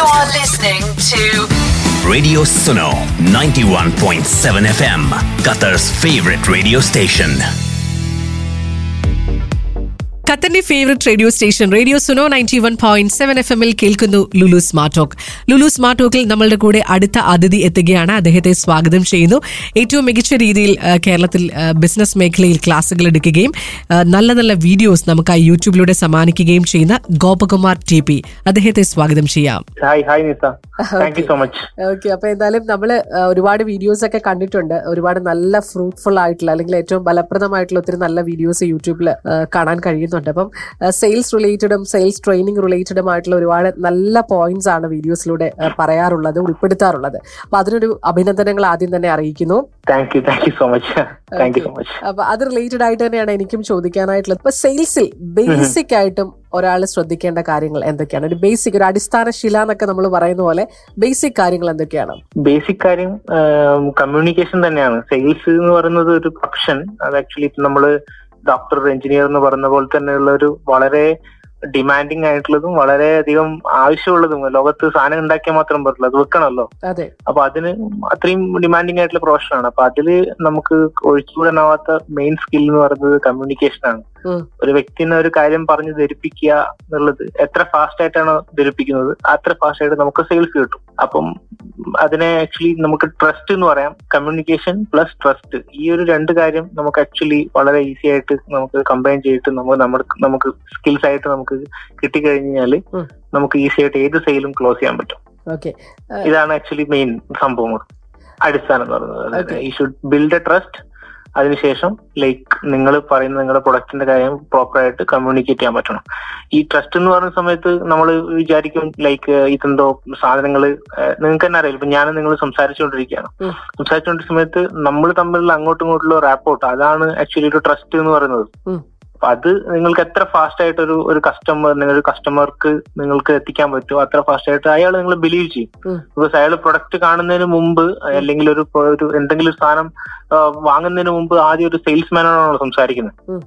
You are listening to Radio Suno 91.7 FM, Qatar's favorite radio station. ഖത്തറിന്റെ favourite radio station radio Suno ninety one point seven F എമ്മിൽ കേൾക്കുന്നു Lulu smart talk Lulu smart ടോക്കിൽ നമ്മളുടെ കൂടെ അടുത്ത അതിഥി എത്തുകയാണ്. അദ്ദേഹത്തെ സ്വാഗതം ചെയ്യുന്നു. ഏറ്റവും മികച്ച രീതിയിൽ കേരളത്തിൽ ബിസിനസ് മേഖലയിൽ ക്ലാസുകൾ എടുക്കുകയും നല്ല നല്ല വീഡിയോസ് നമുക്ക് ആ യൂട്യൂബിലൂടെ സമ്മാനിക്കുകയും ചെയ്യുന്ന ഗോപകുമാർ ടി പി അദ്ദേഹത്തെ സ്വാഗതം ചെയ്യാം. ഹായ് ഹായ് നിസ ഓക്കെ അപ്പൊ എന്തായാലും നമ്മൾ ഒരുപാട് വീഡിയോസ് ഒക്കെ കണ്ടിട്ടുണ്ട്. ഒരുപാട് നല്ല ഫ്രൂട്ട്ഫുൾ ആയിട്ടുള്ള അല്ലെങ്കിൽ ഏറ്റവും ഫലപ്രദമായിട്ടുള്ള ഒത്തിരി നല്ല വീഡിയോസ് യൂട്യൂബിൽ കാണാൻ കഴിയുന്നുണ്ട്. അപ്പം സെയിൽസ് റിലേറ്റഡും സെയിൽസ് ട്രെയിനിങ് റിലേറ്റഡും ആയിട്ടുള്ള ഒരുപാട് നല്ല പോയിന്റ്സ് ആണ് വീഡിയോസിലൂടെ പറയാറുള്ളത് ഉൾപ്പെടുത്താറുള്ളത്. അപ്പൊ അതിനൊരു അഭിനന്ദനങ്ങൾ ആദ്യം തന്നെ അറിയിക്കുന്നു. Thank you thank you so much thank you so much അപ്പൊ അത് റിലേറ്റഡ് ആയിട്ട് തന്നെയാണ് എനിക്കും ചോദിക്കാനായിട്ടുള്ളത്. ഇപ്പൊ സെയിൽസിൽ ബേസിക് ആയിട്ടും ഒരാൾ ശ്രദ്ധിക്കേണ്ട കാര്യങ്ങൾ എന്തൊക്കെയാണ്? ഒരു ബേസിക് ഒരു അടിസ്ഥാന ശില എന്നൊക്കെ നമ്മൾ പറയുന്ന പോലെ ബേസിക് കാര്യങ്ങൾ എന്തൊക്കെയാണ്? ബേസിക് കാര്യം കമ്മ്യൂണിക്കേഷൻ തന്നെയാണ്. സെയിൽസ് എന്ന് പറയുന്നത് ഒരു ഫംഗ്ഷൻ അത് ആക്ച്വലി നമ്മൾ ഡോക്ടർ എഞ്ചിനീയർ എന്ന് പറയുന്ന പോലെ തന്നെയുള്ള ഒരു വളരെ ഡിമാൻഡിങ് ആയിട്ടുള്ളതും വളരെയധികം ആവശ്യമുള്ളതും ലോകത്ത് സാധനം ഉണ്ടാക്കിയാൽ മാത്രം പറ്റില്ല അത് വെക്കണമല്ലോ. അപ്പൊ അതിന് അത്രയും ഡിമാൻഡിങ് ആയിട്ടുള്ള പ്രൊഫഷനാണ് അപ്പൊ അതിൽ നമുക്ക് ഒഴിച്ചുകൂടാനാവാത്ത മെയിൻ സ്കിൽ എന്ന് പറയുന്നത് കമ്മ്യൂണിക്കേഷൻ ആണ്. ഒരു വ്യക്തിനെ ഒരു കാര്യം പറഞ്ഞ് ധരിപ്പിക്കുക എന്നുള്ളത് എത്ര ഫാസ്റ്റ് ആയിട്ടാണോ ധരിപ്പിക്കുന്നത് അത്ര ഫാസ്റ്റ് ആയിട്ട് നമുക്ക് സെയിൽസ് കിട്ടും. അപ്പം അതിനെ ആക്ച്വലി നമുക്ക് ട്രസ്റ്റ് എന്ന് പറയാം. കമ്മ്യൂണിക്കേഷൻ പ്ലസ് ട്രസ്റ്റ് ഈ ഒരു രണ്ട് കാര്യം നമുക്ക് ആക്ച്വലി വളരെ ഈസി ആയിട്ട് നമുക്ക് കമ്പൈൻ ചെയ്തിട്ട് നമുക്ക് നമ്മൾ നമുക്ക് സ്കിൽസ് ആയിട്ട് നമുക്ക് കിട്ടിക്കഴിഞ്ഞാൽ. നമുക്ക് ഈസി ആയിട്ട് ഏത് സെയിലും ക്ലോസ് ചെയ്യാൻ പറ്റും. ഇതാണ് ആക്ച്വലി മെയിൻ സംഭവം അടിസ്ഥാനം എന്ന് പറയുന്നത്. ഈ ഷുഡ് ബിൽഡ് എ ട്രസ്റ്റ് അതിനുശേഷം ലൈക്ക് നിങ്ങൾ പറയുന്ന നിങ്ങളുടെ പ്രൊഡക്റ്റിന്റെ കാര്യം പ്രോപ്പറായിട്ട് കമ്മ്യൂണിക്കേറ്റ് ചെയ്യാൻ പറ്റണം. ഈ ട്രസ്റ്റ് എന്ന് പറയുന്ന സമയത്ത് നമ്മൾ വിചാരിക്കും ലൈക്ക് ഇതെന്തോ സാധനങ്ങൾ നിങ്ങൾക്ക് തന്നെ അറിയില്ല. ഇപ്പൊ ഞാൻ നിങ്ങൾ സംസാരിച്ചുകൊണ്ടിരിക്കുകയാണ്. സംസാരിച്ചുകൊണ്ടിരിക്കുന്ന സമയത്ത് നമ്മൾ തമ്മിലുള്ള അങ്ങോട്ടും ഇങ്ങോട്ടുള്ള റാപ്പോട്ട് അതാണ് ആക്ച്വലി ഒരു ട്രസ്റ്റ് എന്ന് പറയുന്നത്. അത് നിങ്ങൾക്ക് എത്ര ഫാസ്റ്റ് ആയിട്ട് ഒരു ഒരു കസ്റ്റമർ നിങ്ങളൊരു കസ്റ്റമർക്ക് നിങ്ങൾക്ക് എത്തിക്കാൻ പറ്റുമോ അത്ര ഫാസ്റ്റ് ആയിട്ട് അയാൾ നിങ്ങൾ ബിലീവ് ചെയ്യും. ബിക്കോസ് അയാൾ പ്രൊഡക്റ്റ് കാണുന്നതിന് മുമ്പ് അല്ലെങ്കിൽ ഒരു ഒരു എന്തെങ്കിലും സാധനം വാങ്ങുന്നതിന് മുമ്പ് ആദ്യം ഒരു സെയിൽസ്മാനാണോ സംസാരിക്കുന്നത്.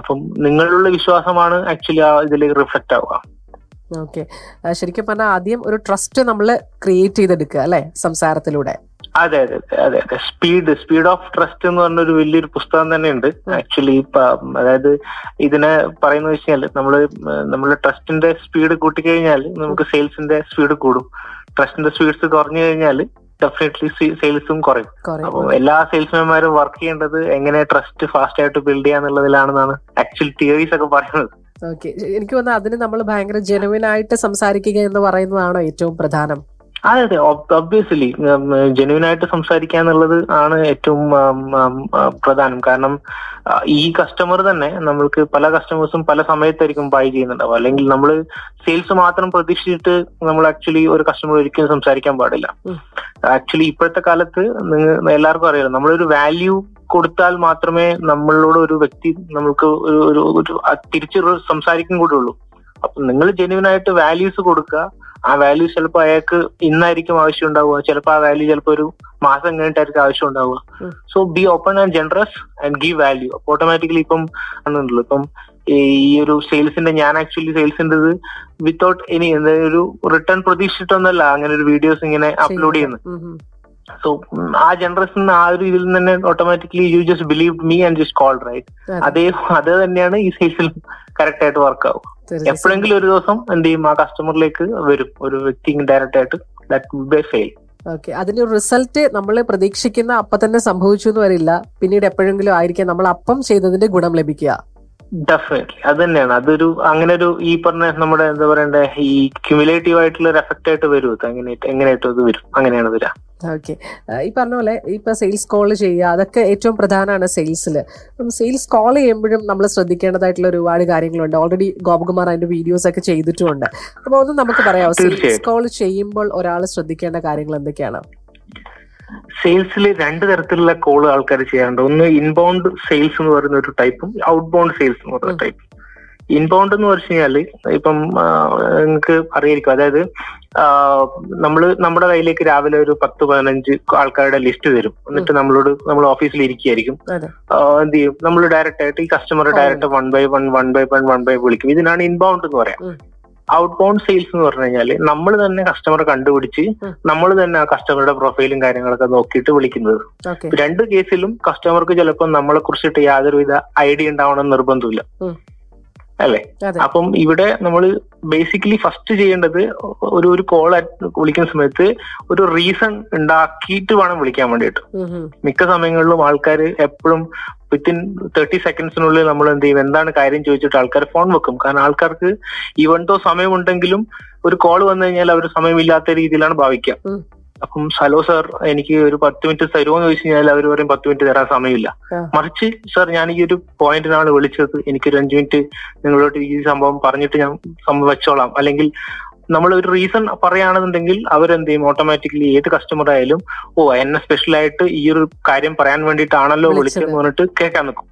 അപ്പം നിങ്ങളുള്ള വിശ്വാസമാണ് ആക്ച്വലി ആ ഇതിലേക്ക് റിഫ്ലക്ട് ആവുക. ഓക്കെ ശരിക്കും പറഞ്ഞാൽ ആദ്യം ഒരു ട്രസ്റ്റ് നമ്മൾ ക്രിയേറ്റ് ചെയ്തെടുക്കുക അല്ലെ? സംസാരത്തിലൂടെ. അതെ അതെ അതെ അതെ സ്പീഡ് സ്പീഡ് ഓഫ് ട്രസ്റ്റ് എന്ന് പറഞ്ഞ ഒരു വലിയൊരു പുസ്തകം തന്നെ ഉണ്ട് ആക്ച്വലി അതായത് ഇതിനെ പറയുന്നത് വെച്ചാൽ നമ്മൾ നമ്മൾ ട്രസ്റ്റിന്റെ സ്പീഡ് കൂട്ടിക്കഴിഞ്ഞാൽ നമുക്ക് സെയിൽസിന്റെ സ്പീഡ് കൂടും. ട്രസ്റ്റിന്റെ സ്പീഡ്സ് കുറഞ്ഞു കഴിഞ്ഞാൽ ഡെഫിനറ്റ്ലി സെയിൽസും കുറയും. കുറെ അപ്പൊ എല്ലാ സെയിൽസ്മാൻമാരും വർക്ക് ചെയ്യേണ്ടത് എങ്ങനെ ട്രസ്റ്റ് ഫാസ്റ്റ് ആയിട്ട് ബിൽഡ് ചെയ്യാന്നുള്ളതിലാണെന്നാണ് ആക്ച്വൽ തിയറീസ് ഒക്കെ പറയുന്നത്. ഓക്കെ എനിക്ക് തോന്നുന്നത് അതിന് നമ്മൾ ഭയങ്കര ജെനുവിൻ ആയിട്ട് സംസാരിക്കുക എന്ന് പറയുന്നതാണോ ഏറ്റവും പ്രധാനം. അതെ അതെ. ഒബ്വിയസ്ലി ജെന്യൂൻ ആയിട്ട് സംസാരിക്കുക എന്നുള്ളത് ആണ് ഏറ്റവും പ്രധാനം. കാരണം ഈ കസ്റ്റമർ തന്നെ നമ്മൾക്ക് പല കസ്റ്റമേഴ്സും പല സമയത്തായിരിക്കും ബൈ ചെയ്യുന്നുണ്ടാവും അല്ലെങ്കിൽ നമ്മൾ സെയിൽസ് മാത്രം പ്രതീക്ഷിച്ചിട്ട് നമ്മൾ ആക്ച്വലി ഒരു കസ്റ്റമർ ഒരിക്കലും സംസാരിക്കാൻ പാടില്ല. ആക്ച്വലി ഇപ്പോഴത്തെ കാലത്ത് നിങ്ങൾ എല്ലാവർക്കും അറിയാം നമ്മളൊരു വാല്യൂ കൊടുത്താൽ മാത്രമേ നമ്മളോട് ഒരു വ്യക്തി നമ്മൾക്ക് ഒരു ഒരു തിരിച്ചു അ- തിരിച്ച് സംസാരിക്കും കൂടെ ഉള്ളൂ. അപ്പൊ നിങ്ങൾ ജെന്യൂൻ ആയിട്ട് വാല്യൂസ് കൊടുക്കുക. ആ വാല്യൂ ചിലപ്പോൾ അയാൾക്ക് ഇന്നായിരിക്കും ആവശ്യം ഉണ്ടാവുക ചിലപ്പോൾ ആ വാല്യൂ ചിലപ്പോൾ ഒരു മാസം കഴിഞ്ഞിട്ടായിരിക്കും ആവശ്യം ഉണ്ടാവുക so be open and generous and give value അപ്പൊ ഓട്ടോമാറ്റിക്കലി ഇപ്പം അന്നുണ്ടല്ലോ ഇപ്പം ഈ ഒരു സെയിൽസിന്റെ ഞാൻ ആക്ച്വലി സെയിൽസിന്റെ ഇത് വിത്തൗട്ട് എനി ഒരു റിട്ടേൺ പ്രതീക്ഷിച്ചിട്ടൊന്നല്ല. അങ്ങനെ ഒരു വീഡിയോസ് ഇങ്ങനെ അപ്ലോഡ് ചെയ്യുന്നത്. സോ ആ ജനറേഷൻ ആ ഒരു ഇതിൽ നിന്ന് തന്നെ automatically you just believe me and just call right അതേ. അത് തന്നെയാണ് ഈ സെയിൽസിൽ കറക്റ്റ് ആയിട്ട് വർക്ക് ആവും തീർച്ചയായും. എപ്പോഴെങ്കിലും ഒരു ദിവസം എന്ത് ചെയ്യും? ആ കസ്റ്റമറിലേക്ക് വരും. ഒരു വ്യക്തി ഡയറക്റ്റ് ആയിട്ട് ദാറ്റ് ബൈ ഫെയിൽ ഓക്കെ അതിന്റെ റിസൾട്ട് നമ്മൾ പ്രതീക്ഷിക്കുന്ന അപ്പൊ തന്നെ സംഭവിച്ചു എന്ന് വരില്ല. പിന്നീട് എപ്പോഴെങ്കിലും ആയിരിക്കാം നമ്മൾ അപ്പം ചെയ്തതിന്റെ ഗുണം ലഭിക്കുക. ഡെഫിനറ്റ്ലി അത് തന്നെയാണ്. അതൊരു അങ്ങനെ ഒരു ഈ പറഞ്ഞ നമ്മുടെ എന്താ പറയണ്ടേ? ഈ ക്യുമുലേറ്റീവ് ആയിട്ടുള്ള ഒരു എഫക്റ്റ് ആയിട്ട് വരും. അങ്ങനെ എങ്ങനെയായിട്ട് അത് വരും. അങ്ങനെയാണ് വരിക. ഓക്കെ ഈ പറഞ്ഞ പോലെ ഇപ്പൊ സെയിൽസ് കോൾ ചെയ്യുക അതൊക്കെ ഏറ്റവും പ്രധാനമാണ് സെയിൽസിൽ സെയിൽസ് കോൾ ചെയ്യുമ്പോഴും നമ്മൾ ശ്രദ്ധിക്കേണ്ടതായിട്ടുള്ള ഒരുപാട് കാര്യങ്ങളുണ്ട്. ഓൾറെഡി ഗോപകുമാർ അതിന്റെ വീഡിയോസ് ഒക്കെ ചെയ്തിട്ടുമുണ്ട്. അപ്പൊ ഒന്ന് നമുക്ക് പറയാം. സെയിൽസ്. കോൾ ചെയ്യുമ്പോൾ ഒരാൾ ശ്രദ്ധിക്കേണ്ട കാര്യങ്ങൾ എന്തൊക്കെയാണ്? സെയിൽസിൽ രണ്ട് തരത്തിലുള്ള കോൾ ആൾക്കാർ ചെയ്യാറുണ്ട്. ഒന്ന് ഇൻബൗണ്ട് സെയിൽസ് എന്ന് പറയുന്ന ഒരു ടൈപ്പും ഔട്ട് ബൗണ്ട് സെയിൽസ് എന്ന് പറയുന്ന ടൈപ്പ് ഇൻബൗണ്ട് എന്ന് പറഞ്ഞു കഴിഞ്ഞാൽ ഇപ്പം നിങ്ങൾക്ക് അറിയായിരിക്കും. അതായത് നമ്മൾ നമ്മുടെ കയ്യിലേക്ക് രാവിലെ ഒരു പത്ത് പതിനഞ്ച് ആൾക്കാരുടെ ലിസ്റ്റ് തരും. എന്നിട്ട് നമ്മളോട് നമ്മൾ ഓഫീസിൽ ഇരിക്കുകയായിരിക്കും. എന്ത് ചെയ്യും? നമ്മൾ ഡയറക്റ്റ് ആയിട്ട് ഈ customer direct one by one one by one one by വിളിക്കും. ഇതിനാണ് ഇൻബൗണ്ട് എന്ന് പറയാം. ഔട്ട് ബൗണ്ട് സെയിൽസ് എന്ന് പറഞ്ഞു കഴിഞ്ഞാൽ നമ്മൾ തന്നെ കസ്റ്റമറെ കണ്ടുപിടിച്ച്. നമ്മൾ തന്നെ ആ കസ്റ്റമറുടെ പ്രൊഫൈലും കാര്യങ്ങളൊക്കെ നോക്കിയിട്ട് വിളിക്കുന്നത്. രണ്ട് കേസിലും കസ്റ്റമർക്ക് ചിലപ്പോൾ നമ്മളെ കുറിച്ചിട്ട് യാതൊരുവിധ ഐഡിയ ഉണ്ടാവണം നിർബന്ധമില്ല. അല്ലേ? അപ്പം ഇവിടെ നമ്മൾ ബേസിക്കലി ഫസ്റ്റ് ചെയ്യേണ്ടത് ഒരു ഒരു കോൾ വിളിക്കുന്ന സമയത്ത് ഒരു റീസൺ ഉണ്ടാക്കിയിട്ട് വേണം വിളിക്കാൻ വേണ്ടിയിട്ട്. ഉം. മിക്ക സമയങ്ങളിലും ആൾക്കാർ എപ്പോഴും വിത്തിൻ തേർട്ടി സെക്കൻഡ്സിനുള്ളിൽ നമ്മൾ എന്ത് ചെയ്യും? എന്താണ് കാര്യം ചോദിച്ചിട്ട് ആൾക്കാർ ഫോൺ വെക്കും. കാരണം ആൾക്കാർക്ക് ഈവൻ തോ സമയമുണ്ടെങ്കിലും ഒരു കോൾ വന്നു കഴിഞ്ഞാൽ അവർ സമയമില്ലാത്ത രീതിയിലാണ് ഭാവിക്കുക. അപ്പം ഹലോ സർ എനിക്ക് ഒരു പത്ത് മിനിറ്റ് തരുമോ എന്ന് ചോദിച്ചു കഴിഞ്ഞാൽ അവർ പറയും പത്ത് മിനിറ്റ് തരാൻ സമയമില്ല. മറിച്ച് സർ ഞാൻ ഈ ഒരു പോയിന്റിനാണ് വിളിച്ചത്. എനിക്കൊരു അഞ്ചു മിനിറ്റ് നിങ്ങളോട് ഈ സംഭവം പറഞ്ഞിട്ട് ഞാൻ സംഭവം വെച്ചോളാം. അല്ലെങ്കിൽ നമ്മൾ ഒരു റീസൺ പറയുകയാണെന്നുണ്ടെങ്കിൽ അവരെന്ത് ചെയ്യും ഓട്ടോമാറ്റിക്കലി ഏത് കസ്റ്റമർ ആയാലും ഓ എന്നെ സ്പെഷ്യൽ ആയിട്ട് ഈ ഒരു കാര്യം പറയാൻ വേണ്ടിയിട്ടാണല്ലോ വിളിച്ചത്. വിളിച്ചതെന്ന് പറഞ്ഞിട്ട് കേൾക്കാൻ നിൽക്കും.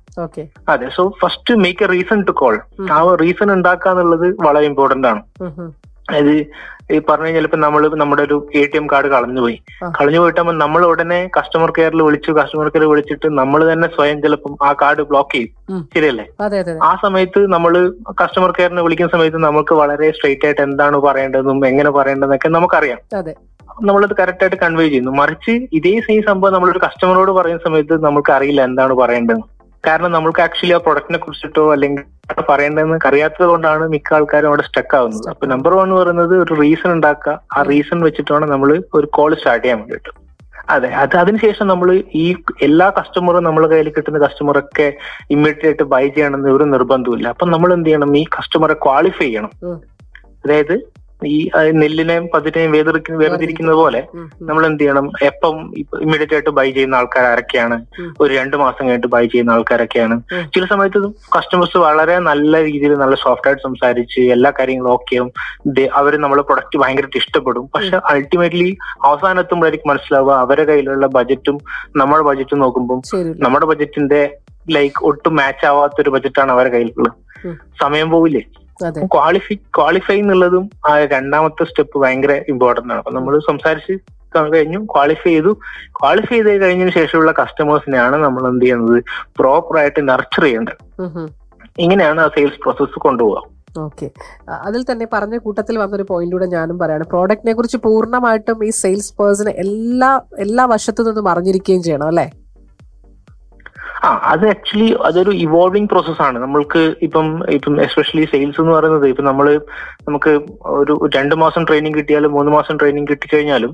അതെ so first make a reason to call. ആ റീസൺ ഉണ്ടാക്കുക എന്നുള്ളത് വളരെ ഇമ്പോർട്ടന്റ് ആണ്. അതായത് ഈ പറഞ്ഞു കഴിഞ്ഞാൽ ഇപ്പൊ നമ്മൾ നമ്മുടെ ഒരു എ ടി എം കാർഡ് കളഞ്ഞു പോയി കളഞ്ഞു പോയിട്ടാകുമ്പോൾ നമ്മൾ ഉടനെ കസ്റ്റമർ കെയറിൽ വിളിച്ചു കസ്റ്റമർ കെയർ വിളിച്ചിട്ട് നമ്മൾ തന്നെ സ്വയം ചിലപ്പം ആ കാർഡ് ബ്ലോക്ക് ചെയ്യും. ശരിയല്ലേ? അതെ അതെ അതെ. ആ സമയത്ത് നമ്മൾ കസ്റ്റമർ കെയറിനെ വിളിക്കുന്ന സമയത്ത് നമുക്ക് വളരെ സ്ട്രെയിറ്റ് ആയിട്ട് എന്താണ് പറയേണ്ടതെന്നും എങ്ങനെ പറയേണ്ടതെന്നൊക്കെ നമുക്കറിയാം. അതെ. നമ്മളത് കറക്റ്റ് ആയിട്ട് കൺവേ ചെയ്യുന്നു. മറിച്ച് ഇതേ സെയിം സംഭവം നമ്മളൊരു കസ്റ്റമറോട് പറയുന്ന സമയത്ത് നമുക്ക് അറിയില്ല എന്താണ് പറയേണ്ടതെന്ന്. കാരണം നമ്മൾക്ക് ആക്ച്വലി ആ പ്രൊഡക്റ്റിനെ കുറിച്ചിട്ടോ അല്ലെങ്കിൽ പറയേണ്ടതെന്ന് അറിയാത്തത് കൊണ്ടാണ് മിക്ക ആൾക്കാരും അവിടെ സ്റ്റക്ക് ആവുന്നത്. അപ്പൊ നമ്പർ വൺ എന്ന് പറയുന്നത് ഒരു റീസൺ ഉണ്ടാക്കുക. ആ റീസൺ വെച്ചിട്ടാണ് നമ്മൾ ഒരു കോൾ സ്റ്റാർട്ട് ചെയ്യാൻ വേണ്ടിയിട്ട്. അതെ അത് അതിനുശേഷം നമ്മൾ ഈ എല്ലാ കസ്റ്റമറും നമ്മളെ കയ്യിൽ കിട്ടുന്ന കസ്റ്റമറൊക്കെ ഇമ്മീഡിയറ്റ് ആയിട്ട് ബൈ ചെയ്യണമെന്ന് ഒരു നിർബന്ധമില്ല അപ്പൊ നമ്മൾ എന്ത് ചെയ്യണം? ഈ കസ്റ്റമറെ ക്വാളിഫൈ ചെയ്യണം. അതായത് ഈ നെല്ലിനെയും പതിനെയും വേർതിരിക്കുന്ന വേർതിരിക്കുന്നത് പോലെ. നമ്മൾ എന്ത് ചെയ്യണം? എപ്പം ഇമ്മീഡിയറ്റ് ആയിട്ട് ബൈ ചെയ്യുന്ന ആൾക്കാർ ആരൊക്കെയാണ്? ഒരു രണ്ട് മാസം കഴിഞ്ഞിട്ട് ബൈ ചെയ്യുന്ന ആൾക്കാരൊക്കെയാണ്. ചില സമയത്ത് കസ്റ്റമേഴ്സ് വളരെ നല്ല രീതിയിൽ നല്ല സോഫ്റ്റ് ആയിട്ട് സംസാരിച്ച് എല്ലാ കാര്യങ്ങളും ഓക്കെയും അവർ നമ്മളെ പ്രൊഡക്റ്റ് ഭയങ്കരമായിട്ട് ഇഷ്ടപ്പെടും. പക്ഷെ അൾട്ടിമേറ്റ്ലി അവസാനം എത്തുമ്പോഴായിരിക്കും മനസ്സിലാവുക അവരുടെ കയ്യിലുള്ള ബജറ്റും നമ്മുടെ ബജറ്റും നോക്കുമ്പോൾ നമ്മുടെ ബജറ്റിന്റെ ലൈക്ക് ഒട്ടും മാച്ച് ആവാത്ത ഒരു ബജറ്റാണ് അവരുടെ കയ്യിലുള്ളത്. സമയം പോവില്ലേ? ക്വാളിഫൈ ക്വാളിഫൈ എന്നുള്ളതും ആ രണ്ടാമത്തെ സ്റ്റെപ്പ് ഭയങ്കര ഇമ്പോർട്ടന്റ് ആണ്. അപ്പൊ നമ്മൾ സംസാരിച്ച് കഴിഞ്ഞു. ക്വാളിഫൈ ചെയ്തു. ക്വാളിഫൈ ചെയ്ത് കഴിഞ്ഞതിന് ശേഷമുള്ള കസ്റ്റമേഴ്സിനെയാണ് നമ്മൾ എന്ത് ചെയ്യുന്നത്? പ്രോപ്പർ ആയിട്ട് നർച്ചർ ചെയ്യേണ്ടത്. ഇങ്ങനെയാണ് ആ സെയിൽസ് പ്രോസസ്സ് കൊണ്ടുപോകുക ഓക്കെ. അതിൽ തന്നെ പറഞ്ഞ കൂട്ടത്തിൽ വന്നൊരു പോയിന്റ് കൂടെ ഞാനും പറയാണ്. പ്രോഡക്റ്റിനെ കുറിച്ച് പൂർണമായിട്ടും ഈ സെയിൽസ് പേഴ്സൺ എല്ലാ എല്ലാ വശത്തു നിന്നും അറിഞ്ഞിരിക്കുകയും ചെയ്യണം അല്ലെ? ആ അത് ആക്ച്വലി അതൊരു ഇവോൾവിംഗ് പ്രോസസ്സാണ് നമ്മൾക്ക് ഇപ്പം ഇപ്പം എസ്പെഷ്യലി സെയിൽസ് എന്ന് പറയുന്നത് ഇപ്പം നമ്മൾ നമുക്ക് ഒരു രണ്ട് മാസം ട്രെയിനിങ് കിട്ടിയാലും മൂന്ന് മാസം ട്രെയിനിങ് കിട്ടിക്കഴിഞ്ഞാലും.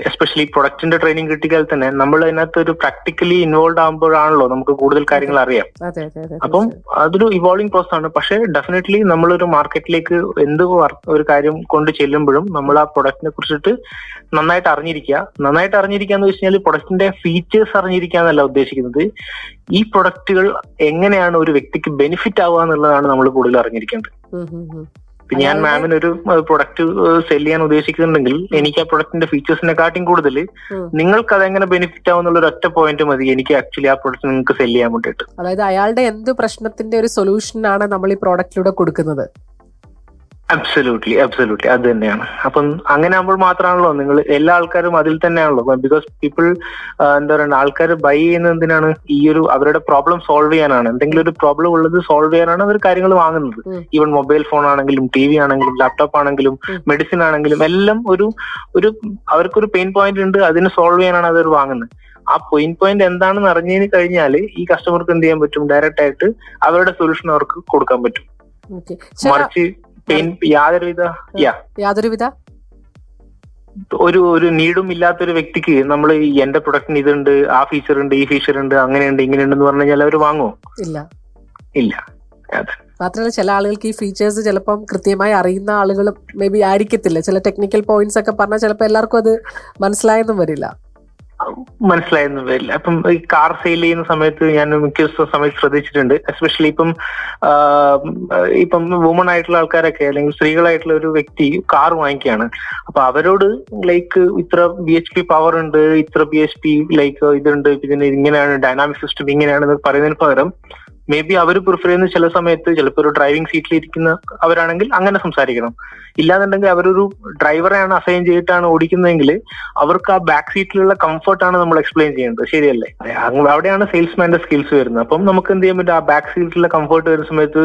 എസ്പെഷ്യലി പ്രൊഡക്റ്റിന്റെ ട്രെയിനിങ് കിട്ടിയാൽ തന്നെ നമ്മൾ അതിനകത്ത് ഒരു പ്രാക്ടിക്കലി ഇൻവോൾവ് ആകുമ്പോഴാണല്ലോ നമുക്ക് കൂടുതൽ കാര്യങ്ങൾ അറിയാം. അപ്പം അതൊരു ഇവോൾവിംഗ് പ്രോസസ് ആണ്. പക്ഷേ ഡെഫിനറ്റ്ലി നമ്മളൊരു മാർക്കറ്റിലേക്ക് എന്ത് ഒരു കാര്യം കൊണ്ട് ചെല്ലുമ്പോഴും നമ്മൾ ആ പ്രൊഡക്റ്റിനെ കുറിച്ചിട്ട് നന്നായിട്ട് അറിഞ്ഞിരിക്കുക. നന്നായിട്ട് അറിഞ്ഞിരിക്കുക എന്ന് വെച്ച് കഴിഞ്ഞാൽ പ്രൊഡക്റ്റിന്റെ ഫീച്ചേഴ്സ് അറിഞ്ഞിരിക്കുക എന്നല്ല ഉദ്ദേശിക്കുന്നത്. ഈ പ്രൊഡക്റ്റുകൾ എങ്ങനെയാണ് ഒരു വ്യക്തിക്ക് ബെനിഫിറ്റ് ആവുക എന്നുള്ളതാണ് നമ്മൾ കൂടുതൽ അറിഞ്ഞിരിക്കേണ്ടത്. ഇപ്പൊ ഞാൻ മാമിന് ഒരു പ്രൊഡക്റ്റ് സെൽ ചെയ്യാൻ ഉദ്ദേശിക്കുന്നുണ്ടെങ്കിൽ എനിക്ക് ആ പ്രൊഡക്റ്റിന്റെ ഫീച്ചേഴ്സിനെക്കാട്ടിയും കൂടുതൽ. നിങ്ങൾക്ക് അതെങ്ങനെ ബെനിഫിറ്റ് ആവുന്നുള്ള ഒരു ഒറ്റ പോയിന്റ് മതി എനിക്ക് ആക്ച്വലി ആ പ്രൊഡക്റ്റ് നിങ്ങൾക്ക് സെൽ ചെയ്യാൻ വേണ്ടിയിട്ട് അതായത് അയാളുടെ എന്ത് പ്രശ്നത്തിന്റെ ഒരു സൊല്യൂഷൻ ആണ് നമ്മൾ ഈ പ്രോഡക്റ്റിലൂടെ കൊടുക്കുന്നത് അബ്സല്യൂട്ട്ലി അബ്സല്യൂട്ട്ലി അത് തന്നെയാണ്. അപ്പം അങ്ങനെ ആകുമ്പോൾ മാത്രമാണല്ലോ നിങ്ങൾ എല്ലാ ആൾക്കാരും അതിൽ തന്നെയാണല്ലോ. ബിക്കോസ് പീപ്പിൾ എന്താ പറയുക ആൾക്കാർ ബൈ ചെയ്യുന്നത് എന്തിനാണ്? ഈ ഒരു അവരുടെ പ്രോബ്ലം സോൾവ് ചെയ്യാനാണ്. എന്തെങ്കിലും ഒരു പ്രോബ്ലം ഉള്ളത് സോൾവ് ചെയ്യാനാണ് അവർ കാര്യങ്ങൾ വാങ്ങുന്നത്. ഈവൻ മൊബൈൽ ഫോൺ ആണെങ്കിലും ടി വി ആണെങ്കിലും ലാപ്ടോപ്പ് ആണെങ്കിലും. മെഡിസിൻ ആണെങ്കിലും എല്ലാം ഒരു ഒരു അവർക്കൊരു പെയിൻ പോയിന്റ് ഉണ്ട്. അതിനെ സോൾവ് ചെയ്യാനാണ് അവർ വാങ്ങുന്നത്. ആ പെയിൻ പോയിന്റ് എന്താണെന്ന് അറിഞ്ഞതിന് കഴിഞ്ഞാൽ ഈ കസ്റ്റമർക്ക് എന്ത് ചെയ്യാൻ പറ്റും? ഡയറക്റ്റ് ആയിട്ട് അവരുടെ സൊല്യൂഷൻ അവർക്ക് കൊടുക്കാൻ പറ്റും. മറിച്ച് യാതൊരുവിധ ഒരു ഒരു നീഡും ഇല്ലാത്ത ഒരു വ്യക്തിക്ക് നമ്മൾ എന്റെ പ്രൊഡക്റ്റിന് ഇതുണ്ട് ആ ഫീച്ചർ ഉണ്ട് ഈ ഫീച്ചർ ഉണ്ട് അങ്ങനെയുണ്ട് ഇങ്ങനെയുണ്ട് എന്ന് പറഞ്ഞു കഴിഞ്ഞാൽ അവർ വാങ്ങുമോ ഇല്ല. ഇല്ല. മാത്രമല്ല ചില ആളുകൾക്ക് ഈ ഫീച്ചേഴ്സ് ചിലപ്പം കൃത്യമായി അറിയുന്ന ആളുകളും മേ ബി ആയിരിക്കത്തില്ല. ചില ടെക്നിക്കൽ പോയിന്റ്സ് ഒക്കെ പറഞ്ഞാൽ ചിലപ്പോൾ എല്ലാവർക്കും അത് മനസ്സിലായെന്നും വരില്ല. മനസ്സിലായെന്ന് വരില്ല. അപ്പം ഈ കാർ സെയിൽ ചെയ്യുന്ന സമയത്ത് ഞാൻ മിക്ക സമയത്ത് ശ്രദ്ധിച്ചിട്ടുണ്ട്. എസ്പെഷ്യലി ഇപ്പം ഇപ്പം വുമൺ ആയിട്ടുള്ള ആൾക്കാരൊക്കെ അല്ലെങ്കിൽ സ്ത്രീകളായിട്ടുള്ള ഒരു വ്യക്തി കാർ വാങ്ങിക്കുകയാണ്. അപ്പൊ അവരോട് ലൈക്ക് ഇത്ര ബി എച്ച് പി പവർ ഉണ്ട് ഇത്ര ബി എച്ച് പി ലൈക്ക് ഇതുണ്ട് ഇതിന് ഇങ്ങനെയാണ് ഡൈനാമിക് സിസ്റ്റം ഇങ്ങനെയാണ് എന്ന് പറയുന്നതിന് പകരം മേ ബി അവർ പ്രിഫർ ചെയ്യുന്ന ചില സമയത്ത് ചിലപ്പോൾ ഒരു ഡ്രൈവിംഗ് സീറ്റിൽ ഇരിക്കുന്ന അവരാണെങ്കിൽ അങ്ങനെ സംസാരിക്കണം. ഇല്ലാന്നുണ്ടെങ്കിൽ അവരൊരു ഡ്രൈവറെയാണ് അസൈൻ ചെയ്തിട്ടാണ് ഓടിക്കുന്നതെങ്കിൽ അവർക്ക് ആ ബാക്ക് സീറ്റിലുള്ള കംഫർട്ടാണ് നമ്മൾ എക്സ്പ്ലെയിൻ ചെയ്യേണ്ടത് ശരിയല്ലേ? അവിടെയാണ് സെയിൽസ്മാന്റെ സ്കിൽസ് വരുന്നത്. അപ്പം നമുക്ക് എന്ത് ചെയ്യാൻ പറ്റും? ആ ബാക്ക് സീറ്റിലുള്ള കംഫർട്ട് വരുന്ന സമയത്ത്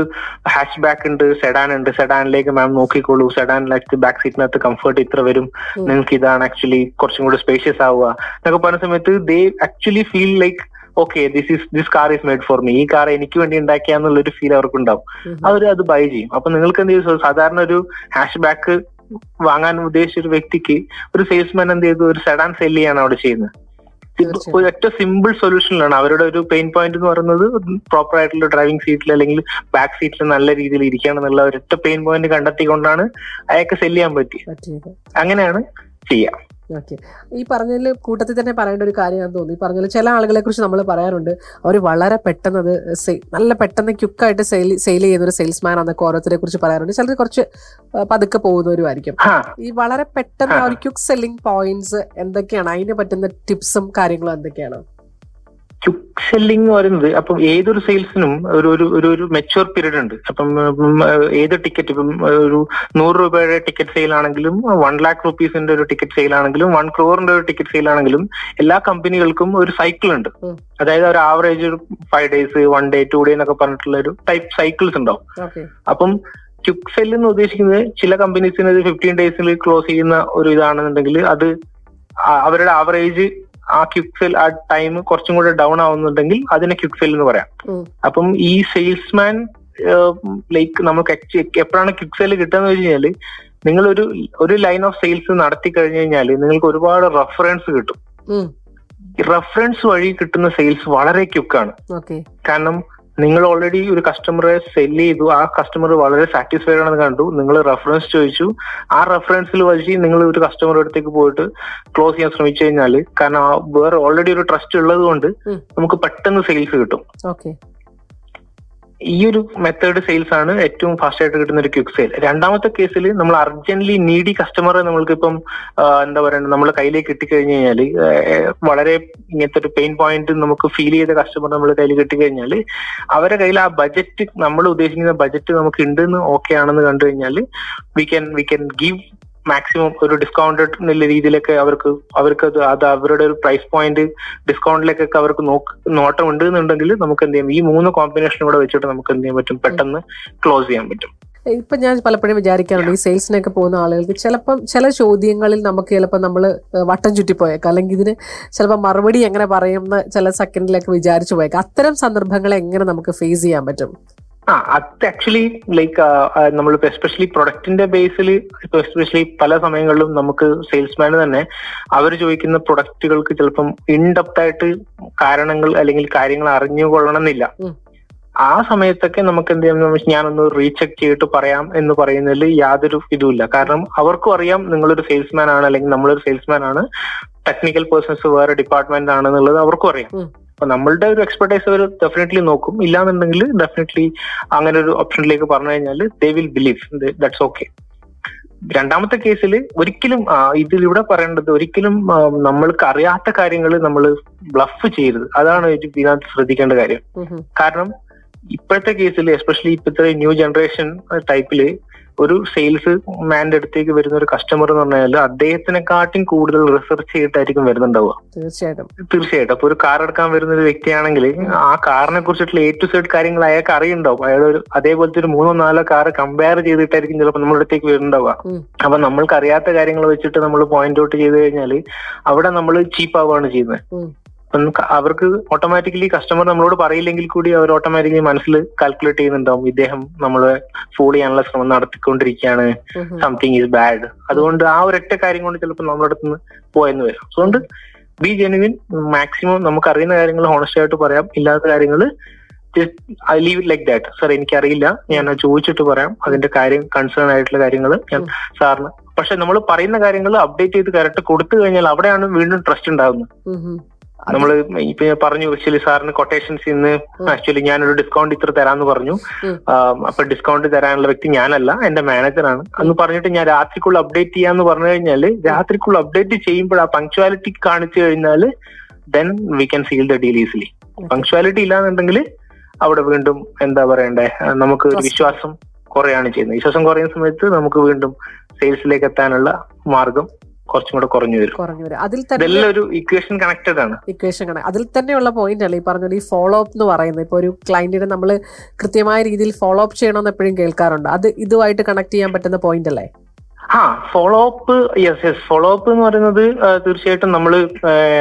ഹാഷ് ബാക്ക് ഉണ്ട് സെഡാൻ ഉണ്ട്. സെഡാനിലേക്ക് മാം നോക്കിക്കോളൂ. സെഡാനിലേക്ക് ബാക്ക് സീറ്റിനകത്ത് കംഫർട്ട് ഇത്ര വരും. നിങ്ങൾക്ക് ഇതാണ് ആക്ച്വലി കുറച്ചും കൂടി സ്പേഷ്യസ് ആവുക. എന്നൊക്കെ പറഞ്ഞ സമയത്ത് they actually feel like okay this is this car is made for me ഈ കാർ എനിക്ക് വേണ്ടി ഉണ്ടാക്കിയാന്നുള്ള ഒരു ഫീൽ അവർക്ക് ഉണ്ടാവും അവർ അത് ബൈ ചെയ്യും. അപ്പൊ നിങ്ങൾക്ക് എന്ത് ചെയ്യും? സാധാരണ ഒരു ഹാഷ് ബാക്ക് വാങ്ങാൻ ഉദ്ദേശിച്ച ഒരു വ്യക്തിക്ക് ഒരു സെയിൽസ്മാൻ എന്ത് ചെയ്തു? ഒരു സെഡാൻ സെൽ ചെയ്യാണ് അവിടെ ചെയ്യുന്നത്. ഒറ്റ സിമ്പിൾ സൊല്യൂഷനിലാണ് അവരുടെ ഒരു പെയിൻ പോയിന്റ് എന്ന് പറയുന്നത് പ്രോപ്പർ ആയിട്ടുള്ള ഡ്രൈവിംഗ് സീറ്റിൽ അല്ലെങ്കിൽ ബാക്ക് സീറ്റിൽ നല്ല രീതിയിൽ ഇരിക്കണം എന്നുള്ള ഒരൊറ്റ പെയിൻ പോയിന്റ് കണ്ടെത്തിക്കൊണ്ടാണ് അയാൾക്ക് സെൽ ചെയ്യാൻ പറ്റിയത്. അങ്ങനെയാണ് ചെയ്യാം. ഓക്കെ ഈ പറഞ്ഞതിൽ കൂട്ടത്തിൽ തന്നെ പറയേണ്ട ഒരു കാര്യമാണെന്ന് തോന്നി ഈ പറഞ്ഞതിൽ ചില ആളുകളെ കുറിച്ച് നമ്മൾ പറയാറുണ്ട്. അവർ വളരെ പെട്ടെന്ന് അത് സെയിൽ നല്ല പെട്ടെന്ന് ക്യുക്കായിട്ട് സെയിൽ സെയിൽ ചെയ്യുന്ന ഒരു സെയിൽസ്മാൻ എന്നൊക്കെ ഓരോരുത്തരെ കുറിച്ച് പറയാറുണ്ട്. ചിലർ കുറച്ച് പതുക്കെ പോകുന്നവരുമായിരിക്കും. ഈ വളരെ പെട്ടെന്ന് ആ ഒരു ക്യുക്ക് സെല്ലിംഗ് പോയിന്റ്സ് എന്തൊക്കെയാണ്? അതിന് പറ്റുന്ന ടിപ്സും കാര്യങ്ങളും എന്തൊക്കെയാണ്? ക്യുക്ക് എന്ന് പറയുന്നത് അപ്പം ഏതൊരു സെയിൽസിനും ഒരു ഒരു ഒരു ഒരു മെച്ചുവർ പീരീഡ് ഉണ്ട്. അപ്പം ഏത് ടിക്കറ്റ് ഇപ്പം ഒരു നൂറ് രൂപയുടെ ടിക്കറ്റ് സെയിൽ ആണെങ്കിലും വൺ ലാക്ക് റുപ്പീസിന്റെ ഒരു ടിക്കറ്റ് സെയിൽ ആണെങ്കിലും വൺ ക്രോറിന്റെ ഒരു ടിക്കറ്റ് സെയിൽ ആണെങ്കിലും എല്ലാ കമ്പനികൾക്കും ഒരു സൈക്കിൾ ഉണ്ട്. അതായത് ഒരു ആവറേജ് ഒരു five days one day two day എന്നൊക്കെ പറഞ്ഞിട്ടുള്ള ഒരു ടൈപ്പ് സൈക്കിൾസ് ഉണ്ടാവും. അപ്പം ക്യുക്ക് സെൽ എന്ന് ഉദ്ദേശിക്കുന്നത് ചില കമ്പനീസിന് ഫിഫ്റ്റീൻ ഡേയ്സിൽ ക്ലോസ് ചെയ്യുന്ന ഒരു ഇതാണെന്നുണ്ടെങ്കിൽ അത് അവരുടെ ആവറേജ് ആ ക്വിക്ക് സെൽ ആ ടൈം കുറച്ചും കൂടെ ഡൗൺ ആവുന്നുണ്ടെങ്കിൽ അതിനെ ക്വിക്ക് സെൽ എന്ന് പറയാം. അപ്പം ഈ സെയിൽസ്മാൻ ലൈക്ക് നമുക്ക് എപ്പോഴാണ് ക്യുക് സെൽ കിട്ടുക എന്ന് വെച്ച് നിങ്ങൾ ഒരു ഒരു ലൈൻ ഓഫ് സെയിൽസ് നടത്തി കഴിഞ്ഞു കഴിഞ്ഞാൽ നിങ്ങൾക്ക് ഒരുപാട് റഫറൻസ് കിട്ടും. റഫറൻസ് വഴി കിട്ടുന്ന സെയിൽസ് വളരെ ക്യുക്കാണ് കാരണം നിങ്ങൾ ഓൾറെഡി ഒരു കസ്റ്റമറെ സെൽ ചെയ്തു. ആ കസ്റ്റമർ വളരെ സാറ്റിസ്ഫൈഡ് ആണെന്ന് കണ്ടു. നിങ്ങൾ റെഫറൻസ് ചോദിച്ചു. ആ റെഫറൻസിൽ വഴി നിങ്ങൾ ഒരു കസ്റ്റമറുടെ അടുത്തേക്ക് പോയിട്ട് ക്ലോസ് ചെയ്യാൻ ശ്രമിച്ചു കഴിഞ്ഞാൽ കാരണം വേറെ ഓൾറെഡി ഒരു ട്രസ്റ്റ് ഉള്ളത് കൊണ്ട് നമുക്ക് പെട്ടെന്ന് സെയിൽസ് കിട്ടും. ഓക്കെ ഈ ഒരു മെത്തേഡ് സെയിൽസ് ആണ് ഏറ്റവും ഫാസ്റ്റ് ആയിട്ട് കിട്ടുന്ന ഒരു ക്വിക്ക് സെയിൽ രണ്ടാമത്തെ കേസിൽ നമ്മൾ അർജന്റ്ലി നീഡി കസ്റ്റമറെ നമ്മൾക്ക് ഇപ്പം എന്താ പറയുക നമ്മൾ കയ്യിലേക്ക് കിട്ടിക്കഴിഞ്ഞു കഴിഞ്ഞാൽ വളരെ ഇങ്ങനത്തെ ഒരു പെയിൻ പോയിന്റ് നമുക്ക് ഫീൽ ചെയ്ത കസ്റ്റമർ നമ്മൾ കയ്യിൽ കിട്ടിക്കഴിഞ്ഞാൽ അവരെ കയ്യിൽ ആ ബജറ്റ് നമ്മൾ ഉദ്ദേശിക്കുന്ന ബജറ്റ് നമുക്ക് ഉണ്ടെന്ന് ഓക്കെ ആണെന്ന് കണ്ടു കഴിഞ്ഞാൽ we can we can give maximum ഒരു ഡിസ്കൗണ്ട് എന്നുള്ള രീതിയിലൊക്കെ അവർക്ക് അവർക്ക് അത് അത് അവരുടെ ഒരു പ്രൈസ് പോയിന്റ് ഡിസ്കൗണ്ടിലേക്കൊക്കെ അവർക്ക് നോക്ക് നോട്ടം ഉണ്ട് എന്നുണ്ടെങ്കിൽ നമുക്ക് എന്ത് ചെയ്യാം? ഈ മൂന്ന് കോമ്പിനേഷൻ കൂടെ വെച്ചിട്ട് നമുക്ക് എന്ത് ചെയ്യാൻ പറ്റും? പെട്ടെന്ന് ക്ലോസ് ചെയ്യാൻ പറ്റും. ഇപ്പൊ ഞാൻ പലപ്പോഴും വിചാരിക്കാറുണ്ട് ഈ സെയിൽസിനൊക്കെ പോകുന്ന ആളുകൾക്ക് ചിലപ്പം ചില ചോദ്യങ്ങളിൽ നമുക്ക് ചിലപ്പോൾ നമ്മൾ വട്ടം ചുറ്റിപ്പോയേക്കാം. അല്ലെങ്കിൽ ഇതിന് ചിലപ്പോൾ മറുപടി എങ്ങനെ പറയുമെന്ന് ചില സെക്കൻഡിലൊക്കെ വിചാരിച്ചു പോയേക്കാം. അത്തരം സന്ദർഭങ്ങളെ എങ്ങനെ നമുക്ക് ഫേസ് ചെയ്യാൻ പറ്റും? ആ അത് ആക്ച്വലി ലൈക്ക് നമ്മൾ എസ്പെഷ്യലി പ്രൊഡക്റ്റിന്റെ ബേസിൽ ഇപ്പൊ എസ്പെഷ്യലി പല സമയങ്ങളിലും നമുക്ക് സെയിൽസ്മാൻ തന്നെ അവർ ചോദിക്കുന്ന പ്രൊഡക്റ്റുകൾക്ക് ചിലപ്പം ഇൻഡെപ്തായിട്ട് കാരണങ്ങൾ അല്ലെങ്കിൽ കാര്യങ്ങൾ അറിഞ്ഞുകൊള്ളണമെന്നില്ല. കൊള്ളണമെന്നില്ല ആ സമയത്തൊക്കെ നമുക്ക് എന്ത് ചെയ്യാം? ഞാനൊന്ന് റീചെക്ക് ചെയ്തിട്ട് പറയാം എന്ന് പറയുന്നതിൽ യാതൊരു ഇതുമില്ല. കാരണം അവർക്കും അറിയാം നിങ്ങളൊരു സെയിൽസ്മാൻ ആണ് അല്ലെങ്കിൽ നമ്മളൊരു സെയിൽസ്മാൻ ആണ്. ടെക്നിക്കൽ പേഴ്സൺസ് വേറെ ഡിപ്പാർട്ട്മെന്റ് ആണെന്നുള്ളത് അവർക്കും അറിയാം. അപ്പൊ നമ്മളുടെ ഒരു എക്സ്പെർട്ടൈസ് അവർ ഡെഫിനറ്റ്ലി നോക്കും. ഇല്ലാന്നുണ്ടെങ്കിൽ ഡെഫിനറ്റ്ലി അങ്ങനെ ഒരു ഓപ്ഷനിലേക്ക് പറഞ്ഞു കഴിഞ്ഞാൽ they will believe that's okay രണ്ടാമത്തെ കേസിൽ ഒരിക്കലും ഇതിലിവിടെ പറയേണ്ടത് ഒരിക്കലും നമ്മൾക്ക് അറിയാത്ത കാര്യങ്ങൾ നമ്മൾ ബ്ലഫ് ചെയ്യരുത്. അതാണ് ഇതിനകത്ത് ശ്രദ്ധിക്കേണ്ട കാര്യം. കാരണം ഇപ്പോഴത്തെ കേസിൽ എസ്പെഷ്യലി ഇപ്പോഴത്തെ ന്യൂ ജനറേഷൻ ടൈപ്പിൽ ഒരു സെയിൽസ് മാന്റെ അടുത്തേക്ക് വരുന്ന ഒരു കസ്റ്റമർ എന്ന് പറഞ്ഞാൽ അദ്ദേഹത്തിനെക്കാട്ടും കൂടുതൽ റിസർച്ച് ചെയ്തിട്ടായിരിക്കും വരുന്നുണ്ടാവുക. തീർച്ചയായിട്ടും. തീർച്ചയായിട്ടും. അപ്പൊ ഒരു കാർ എടുക്കാൻ വരുന്ന ഒരു വ്യക്തിയാണെങ്കിൽ ആ കാറിനെ കുറിച്ചിട്ടുള്ള എ ടു സെഡ് കാര്യങ്ങൾ അയാൾക്ക് അറിയുണ്ടാവും അയാൾ ഒരു അതേപോലത്തെ ഒരു മൂന്നോ നാലോ കാർ കമ്പയർ ചെയ്തിട്ടായിരിക്കും ചിലപ്പോൾ നമ്മുടെ അടുത്തേക്ക് വരുന്നുണ്ടാവുക. അപ്പൊ നമ്മൾക്ക് അറിയാത്ത കാര്യങ്ങൾ വെച്ചിട്ട് നമ്മൾ പോയിന്റ് ഔട്ട് ചെയ്ത് കഴിഞ്ഞാൽ അവിടെ നമ്മൾ ചീപ്പ് ആവുകയാണ് ചെയ്യുന്നത്. അവർക്ക് ഓട്ടോമാറ്റിക്കലി കസ്റ്റമർ നമ്മളോട് പറയില്ലെങ്കിൽ കൂടി അവർ ഓട്ടോമാറ്റിക്കലി മനസ്സിൽ കാൽക്കുലേറ്റ് ചെയ്യുന്നുണ്ടാവും ഇദ്ദേഹം നമ്മളെ ഫോൾ ചെയ്യാനുള്ള ശ്രമം നടത്തിക്കൊണ്ടിരിക്കുകയാണ്. സംതിങ് ഈസ് ബാഡ് അതുകൊണ്ട് ആ ഒരൊറ്റ കാര്യം കൊണ്ട് ചിലപ്പോൾ നമ്മുടെ അടുത്ത് നിന്ന് പോയെന്ന് വരും. അതുകൊണ്ട് ബി ജെനുവിൻ മാക്സിമം നമുക്ക് അറിയുന്ന കാര്യങ്ങൾ ഹോണസ്റ്റ് ആയിട്ട് പറയാം. ഇല്ലാത്ത കാര്യങ്ങൾ I leave like that sir എനിക്കറിയില്ല. ഞാൻ ചോദിച്ചിട്ട് പറയാം. അതിന്റെ കാര്യം കൺസേൺ ആയിട്ടുള്ള കാര്യങ്ങൾ ഞാൻ സാറിന്. പക്ഷെ നമ്മൾ പറയുന്ന കാര്യങ്ങൾ അപ്ഡേറ്റ് ചെയ്ത് കറക്റ്റ് കൊടുത്തു കഴിഞ്ഞാൽ അവിടെയാണ് വീണ്ടും ട്രസ്റ്റ് ഉണ്ടാകുന്നത് നമ്മൾ ഇപ്പൊ പറഞ്ഞു ആക്ച്വലി സാറിന് കൊട്ടേഷൻസ് ഇന്ന് ആക്ച്വലി ഞാനൊരു ഡിസ്കൗണ്ട് ഇത്ര തരാന്ന് പറഞ്ഞു. അപ്പൊ ഡിസ്കൗണ്ട് തരാനുള്ള വ്യക്തി ഞാനല്ല എന്റെ മാനേജറാണ് അന്ന് പറഞ്ഞിട്ട് ഞാൻ രാത്രിക്കുള്ള അപ്ഡേറ്റ് ചെയ്യാന്ന് പറഞ്ഞു കഴിഞ്ഞാൽ രാത്രിക്കുള്ള അപ്ഡേറ്റ് ചെയ്യുമ്പോൾ ആ പങ്ക്ച്വാലിറ്റി കാണിച്ചു കഴിഞ്ഞാൽ then we can seal the deal easily punctuality ഇല്ലാന്നുണ്ടെങ്കിൽ അവിടെ വീണ്ടും എന്താ പറയണ്ടേ നമുക്ക് ഒരു വിശ്വാസം. കുറയാണ് ചെയ്യുന്നത്. വിശ്വാസം കുറയുന്ന സമയത്ത് നമുക്ക് വീണ്ടും സെയിൽസിലേക്ക് എത്താനുള്ള മാർഗം കുറച്ചും കൂടെ കുറഞ്ഞു വരും. കുറഞ്ഞു വരും. അതിൽ തന്നെ ഒരു ഇക്വേഷൻ കണക്റ്റഡ് ആണ്. ഇക്വേഷൻ കണക്ട് അതിൽ തന്നെയുള്ള പോയിന്റ് അല്ലേ? ഈ പറഞ്ഞ ഈ ഫോളോ അപ്പ് എന്ന് പറയുന്നത്. ഇപ്പൊ ഒരു ക്ലയന്റിനെ നമ്മൾ കൃത്യമായ രീതിയിൽ ഫോളോ അപ്പ് ചെയ്യണമെന്ന് എപ്പോഴും കേൾക്കാറുണ്ട്. അത് ഇതുമായിട്ട് കണക്ട് ചെയ്യാൻ പറ്റുന്ന പോയിന്റ് അല്ലേ? ആ follow up yes yes follow up എന്ന് പറയുന്നത് തീർച്ചയായിട്ടും നമ്മൾ